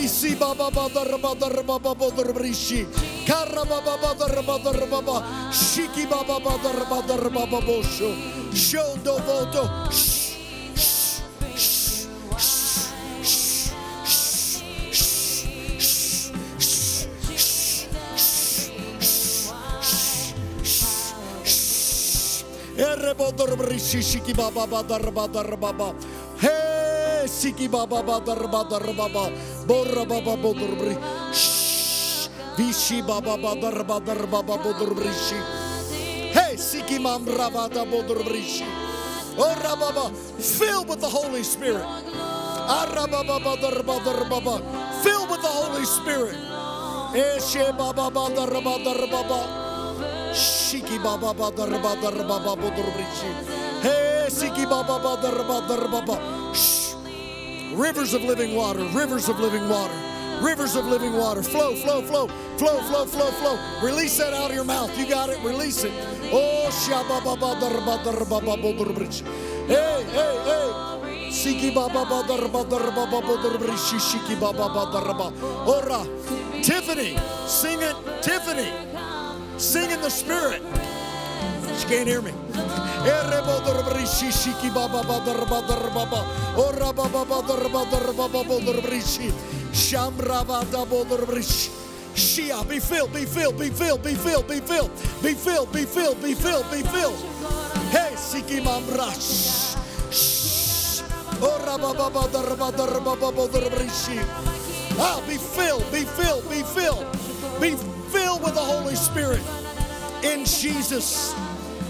Rabisi Hey siki baba baba baba baba. Borra baba bodor bri. Vishi baba baba baba baba bodor brishi. Hey, siki mam rabada bodor brishi. Oh rababa, filled with the Holy Spirit. Arababa baba baba baba. Filled with the Holy Spirit. Eshe baba baba baba baba. Shiki baba baba baba baba bodorbrichi. Hey, siki baba baba baba baba. Shh. Rivers of living water, rivers of living water, rivers of living water. Flow, flow, flow, flow, flow, flow, flow. Release that out of your mouth. You got it. Release it. Oh. Hey, hey, hey. Siki. Ora. Tiffany, sing it. Tiffany. Sing in the spirit. She can't hear me. Shia, be filled, be filled, be filled, be filled, be filled, be filled, be filled, be filled, be filled. Hey, Siki Mamrash. Ah, be filled, be filled, be filled, be filled with the Holy Spirit. In Jesus'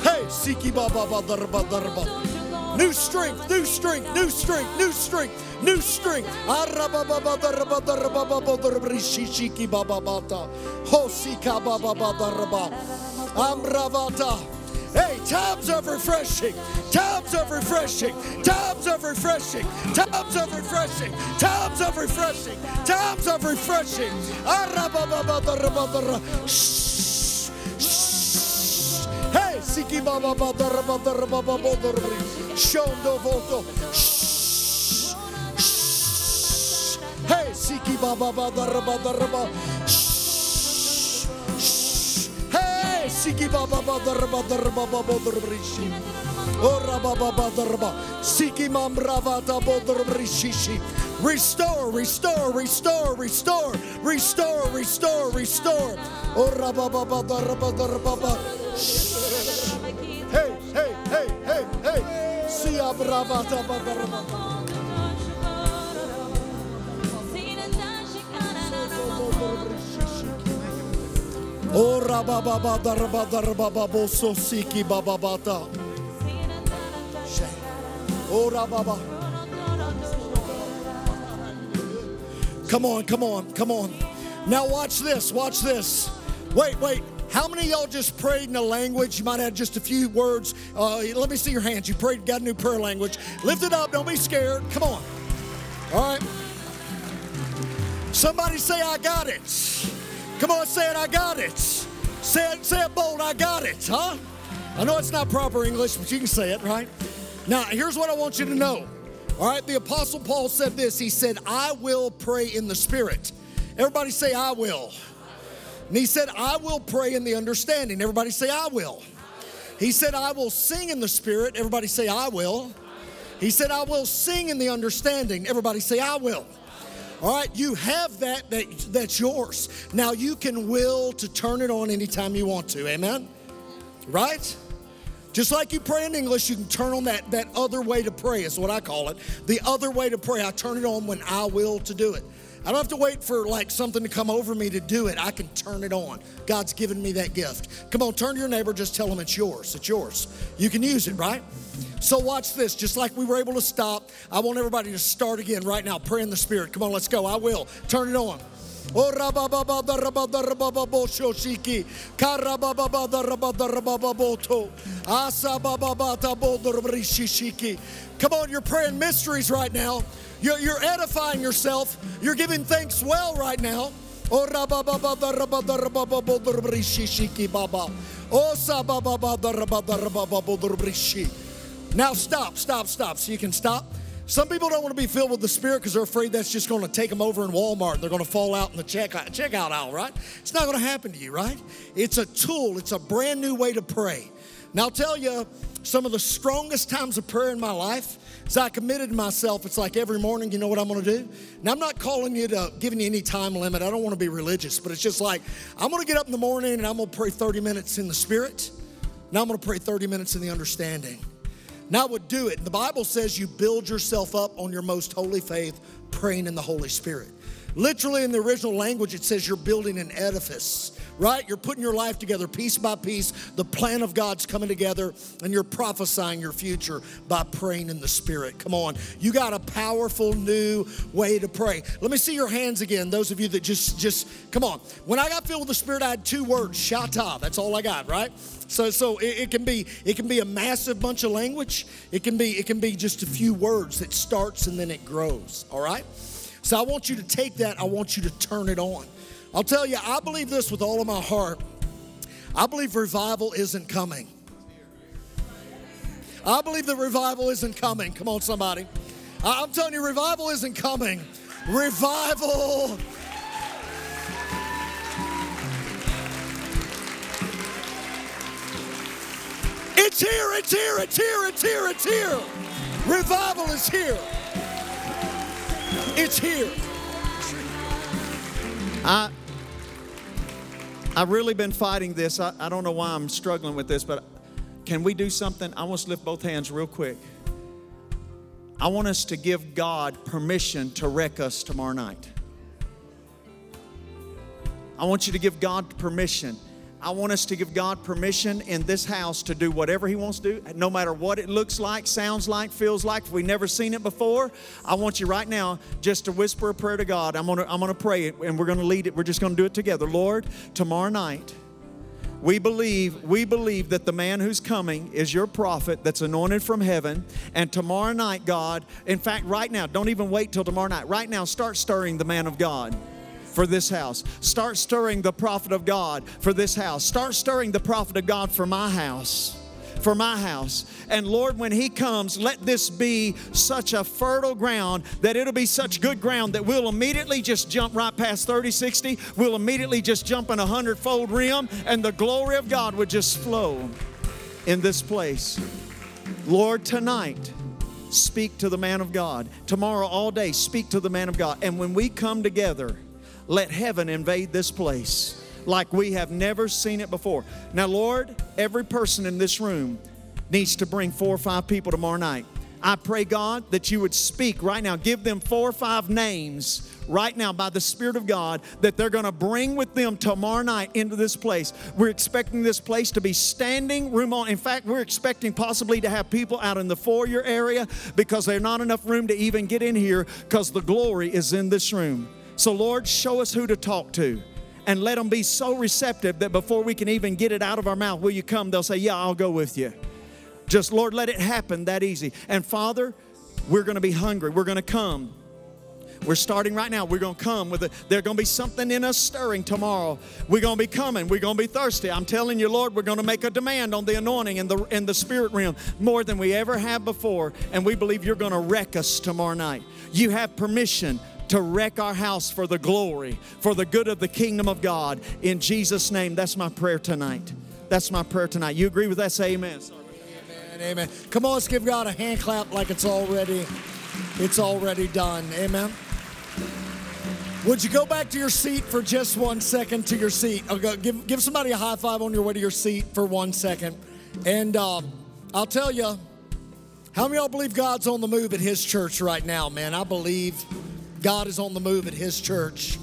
Hey, Siki Baba Badarba Darba. New strength, new strength, new strength, new strength, new strength. Ho Sika Baba Badarba. Amravata. Hey, times of refreshing, times of refreshing, times of refreshing, times of refreshing, times of refreshing, times of refreshing. Hey, siki baba badara badara baba bodorri. Shondo voto. Hey, siki baba badara badara ba. Restore, restore, restore, restore, restore, restore, restore. Baba. Hey, badara badara baba boso siki baba bata. Ora baba. Come on, come on, come on. Now watch this, watch this. Wait, wait. How many y'all just prayed in a language? You might have just a few words. Uh, let me see your hands. You prayed, got a new prayer language. Lift it up. Don't be scared. Come on. All right. Somebody say, I got it. Come on, say it, I got it. Say it, say it bold, I got it, huh? I know it's not proper English, but you can say it, right? Now, here's what I want you to know. All right, the Apostle Paul said this. He said, I will pray in the Spirit. Everybody say, I will. And he said, I will pray in the understanding. Everybody say, I will. He said, I will sing in the Spirit. Everybody say, I will. He said, I will sing in the understanding. Everybody say, I will. All right, you have that, that that's yours. Now you can will to turn it on anytime you want to. Amen? Right? Just like you pray in English, you can turn on that, that other way to pray, is what I call it. The other way to pray. I turn it on when I will to do it. I don't have to wait for like something to come over me to do it. I can turn it on. God's given me that gift. Come on, turn to your neighbor, just tell them it's yours. It's yours. You can use it, right? So watch this. Just like we were able to stop, I want everybody to start again right now. Pray in the spirit. Come on, let's go. I will. Turn it on. Come on, you're praying mysteries right now. You're, edifying yourself. You're giving thanks well right now. Now stop, stop, stop. So you can stop. Some people don't want to be filled with the Spirit because they're afraid that's just going to take them over in Walmart. They're going to fall out in the checkout, checkout aisle, right? It's not going to happen to you, right? It's a tool, it's a brand new way to pray. Now, I'll tell you, some of the strongest times of prayer in my life is I committed myself. It's like every morning, you know what I'm to do? Now, I'm not calling you to giving you any time limit. I don't want to be religious, but it's just like I'm to get up in the morning and I'm to pray 30 minutes in the Spirit. Now, I'm to pray 30 minutes in the understanding. Now, I would do it. The Bible says you build yourself up on your most holy faith, praying in the Holy Spirit. Literally, in the original language, it says you're building an edifice, right? You're putting your life together piece by piece. The plan of God's coming together, and you're prophesying your future by praying in the Spirit. Come on. You got a powerful new way to pray. Let me see your hands again, those of you that just, just, come on. When I got filled with the Spirit, I had two words, shata. That's all I got, right? So, so it, it, can be it can be a massive bunch of language. It can be it can be just a few words that starts and then it grows. All right. So I want you to take that. I want you to turn it on. I'll tell you, I believe this with all of my heart. I believe revival isn't coming. I believe that revival isn't coming. Come on, somebody. I'm telling you, revival isn't coming. Revival It's here, it's here, it's here, it's here, it's here. Revival is here. It's here. I, I've really been fighting this. I, I don't know why I'm struggling with this, but can we do something? I want to lift both hands real quick. I want us to give God permission to wreck us tomorrow night. I want you to give God permission. I want us to give God permission in this house to do whatever He wants to do, no matter what it looks like, sounds like, feels like. If we've never seen it before, I want you right now just to whisper a prayer to God. I'm gonna, I'm gonna pray it and we're gonna lead it. We're just gonna do it together. Lord, tomorrow night, we believe we believe that the man who's coming is your prophet that's anointed from heaven and tomorrow night god in fact right now don't even wait till tomorrow night right now start stirring the man of god for this house. Start stirring the prophet of God for this house. Start stirring the prophet of God for my house. For my house. And Lord, when He comes, let this be such a fertile ground that it'll be such good ground that we'll immediately just jump right past 30, 60. We'll immediately just jump in a hundredfold rim, and the glory of God would just flow in this place. Lord, tonight, speak to the man of God. Tomorrow, all day, speak to the man of God. And when we come together, let heaven invade this place like we have never seen it before. Now, Lord, every person in this room needs to bring four or five people tomorrow night. I pray, God, that you would speak right now. Give them four or five names right now by the Spirit of God that they're going to bring with them tomorrow night into this place. We're expecting this place to be standing room on. In fact, we're expecting possibly to have people out in the foyer area because there's not enough room to even get in here because the glory is in this room. So, Lord, show us who to talk to and let them be so receptive that before we can even get it out of our mouth, will you come? They'll say, Yeah, I'll go with you. Just, Lord, let it happen that easy. And Father, we're going to be hungry. We're going to come. We're starting right now. We're going to come with it. There's going to be something in us stirring tomorrow. We're going to be coming. We're going to be thirsty. I'm telling you, Lord, we're going to make a demand on the anointing in the in the spirit realm more than we ever have before. And we believe you're going to wreck us tomorrow night. You have permission to wreck our house for the glory, for the good of the kingdom of God. In Jesus' name, that's my prayer tonight. That's my prayer tonight. You agree with that? Say amen. Amen. Amen. Come on, let's give God a hand clap like it's already, it's already done. Amen. Would you go back to your seat for just one second to your seat? Give, give somebody a high five on your way to your seat for one second. And um, I'll tell you, how many y'all believe God's on the move at His church right now, man? I believe God is on the move at His church.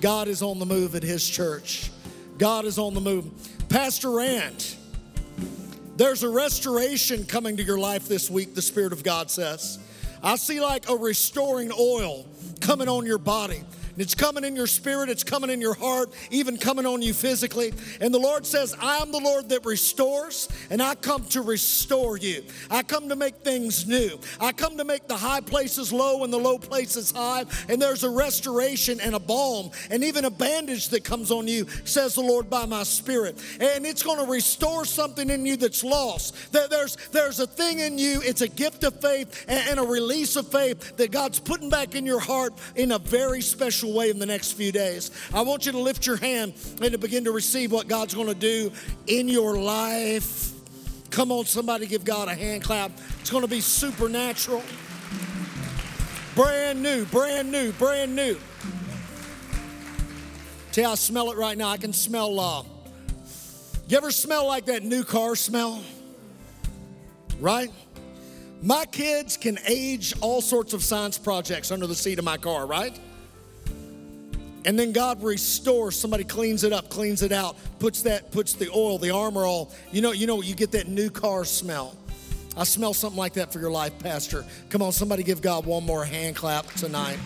God is on the move at His church. God is on the move. Pastor Rand, there's a restoration coming to your life this week, the Spirit of God says. I see like a restoring oil coming on your body. It's coming in your spirit, it's coming in your heart, even coming on you physically. And the Lord says, I am the Lord that restores, and I come to restore you. I come to make things new. I come to make the high places low and the low places high. And there's a restoration and a balm and even a bandage that comes on you, says the Lord by my spirit. And it's going to restore something in you that's lost. There's, there's a thing in you, it's a gift of faith and a release of faith that God's putting back in your heart in a very special special way in the next few days. I want you to lift your hand and to begin to receive what God's going to do in your life. Come on, somebody give God a hand clap. It's going to be supernatural. Brand new, brand new, brand new. See, I smell it right now. I can smell love. You ever smell like that new car smell? Right? My kids can age all sorts of science projects under the seat of my car, right? And then God restores. Somebody cleans it up, cleans it out, puts that, puts the oil, the armor all. You know, you know, you get that new car smell. I smell something like that for your life, Pastor. Come on, somebody give God one more hand clap tonight.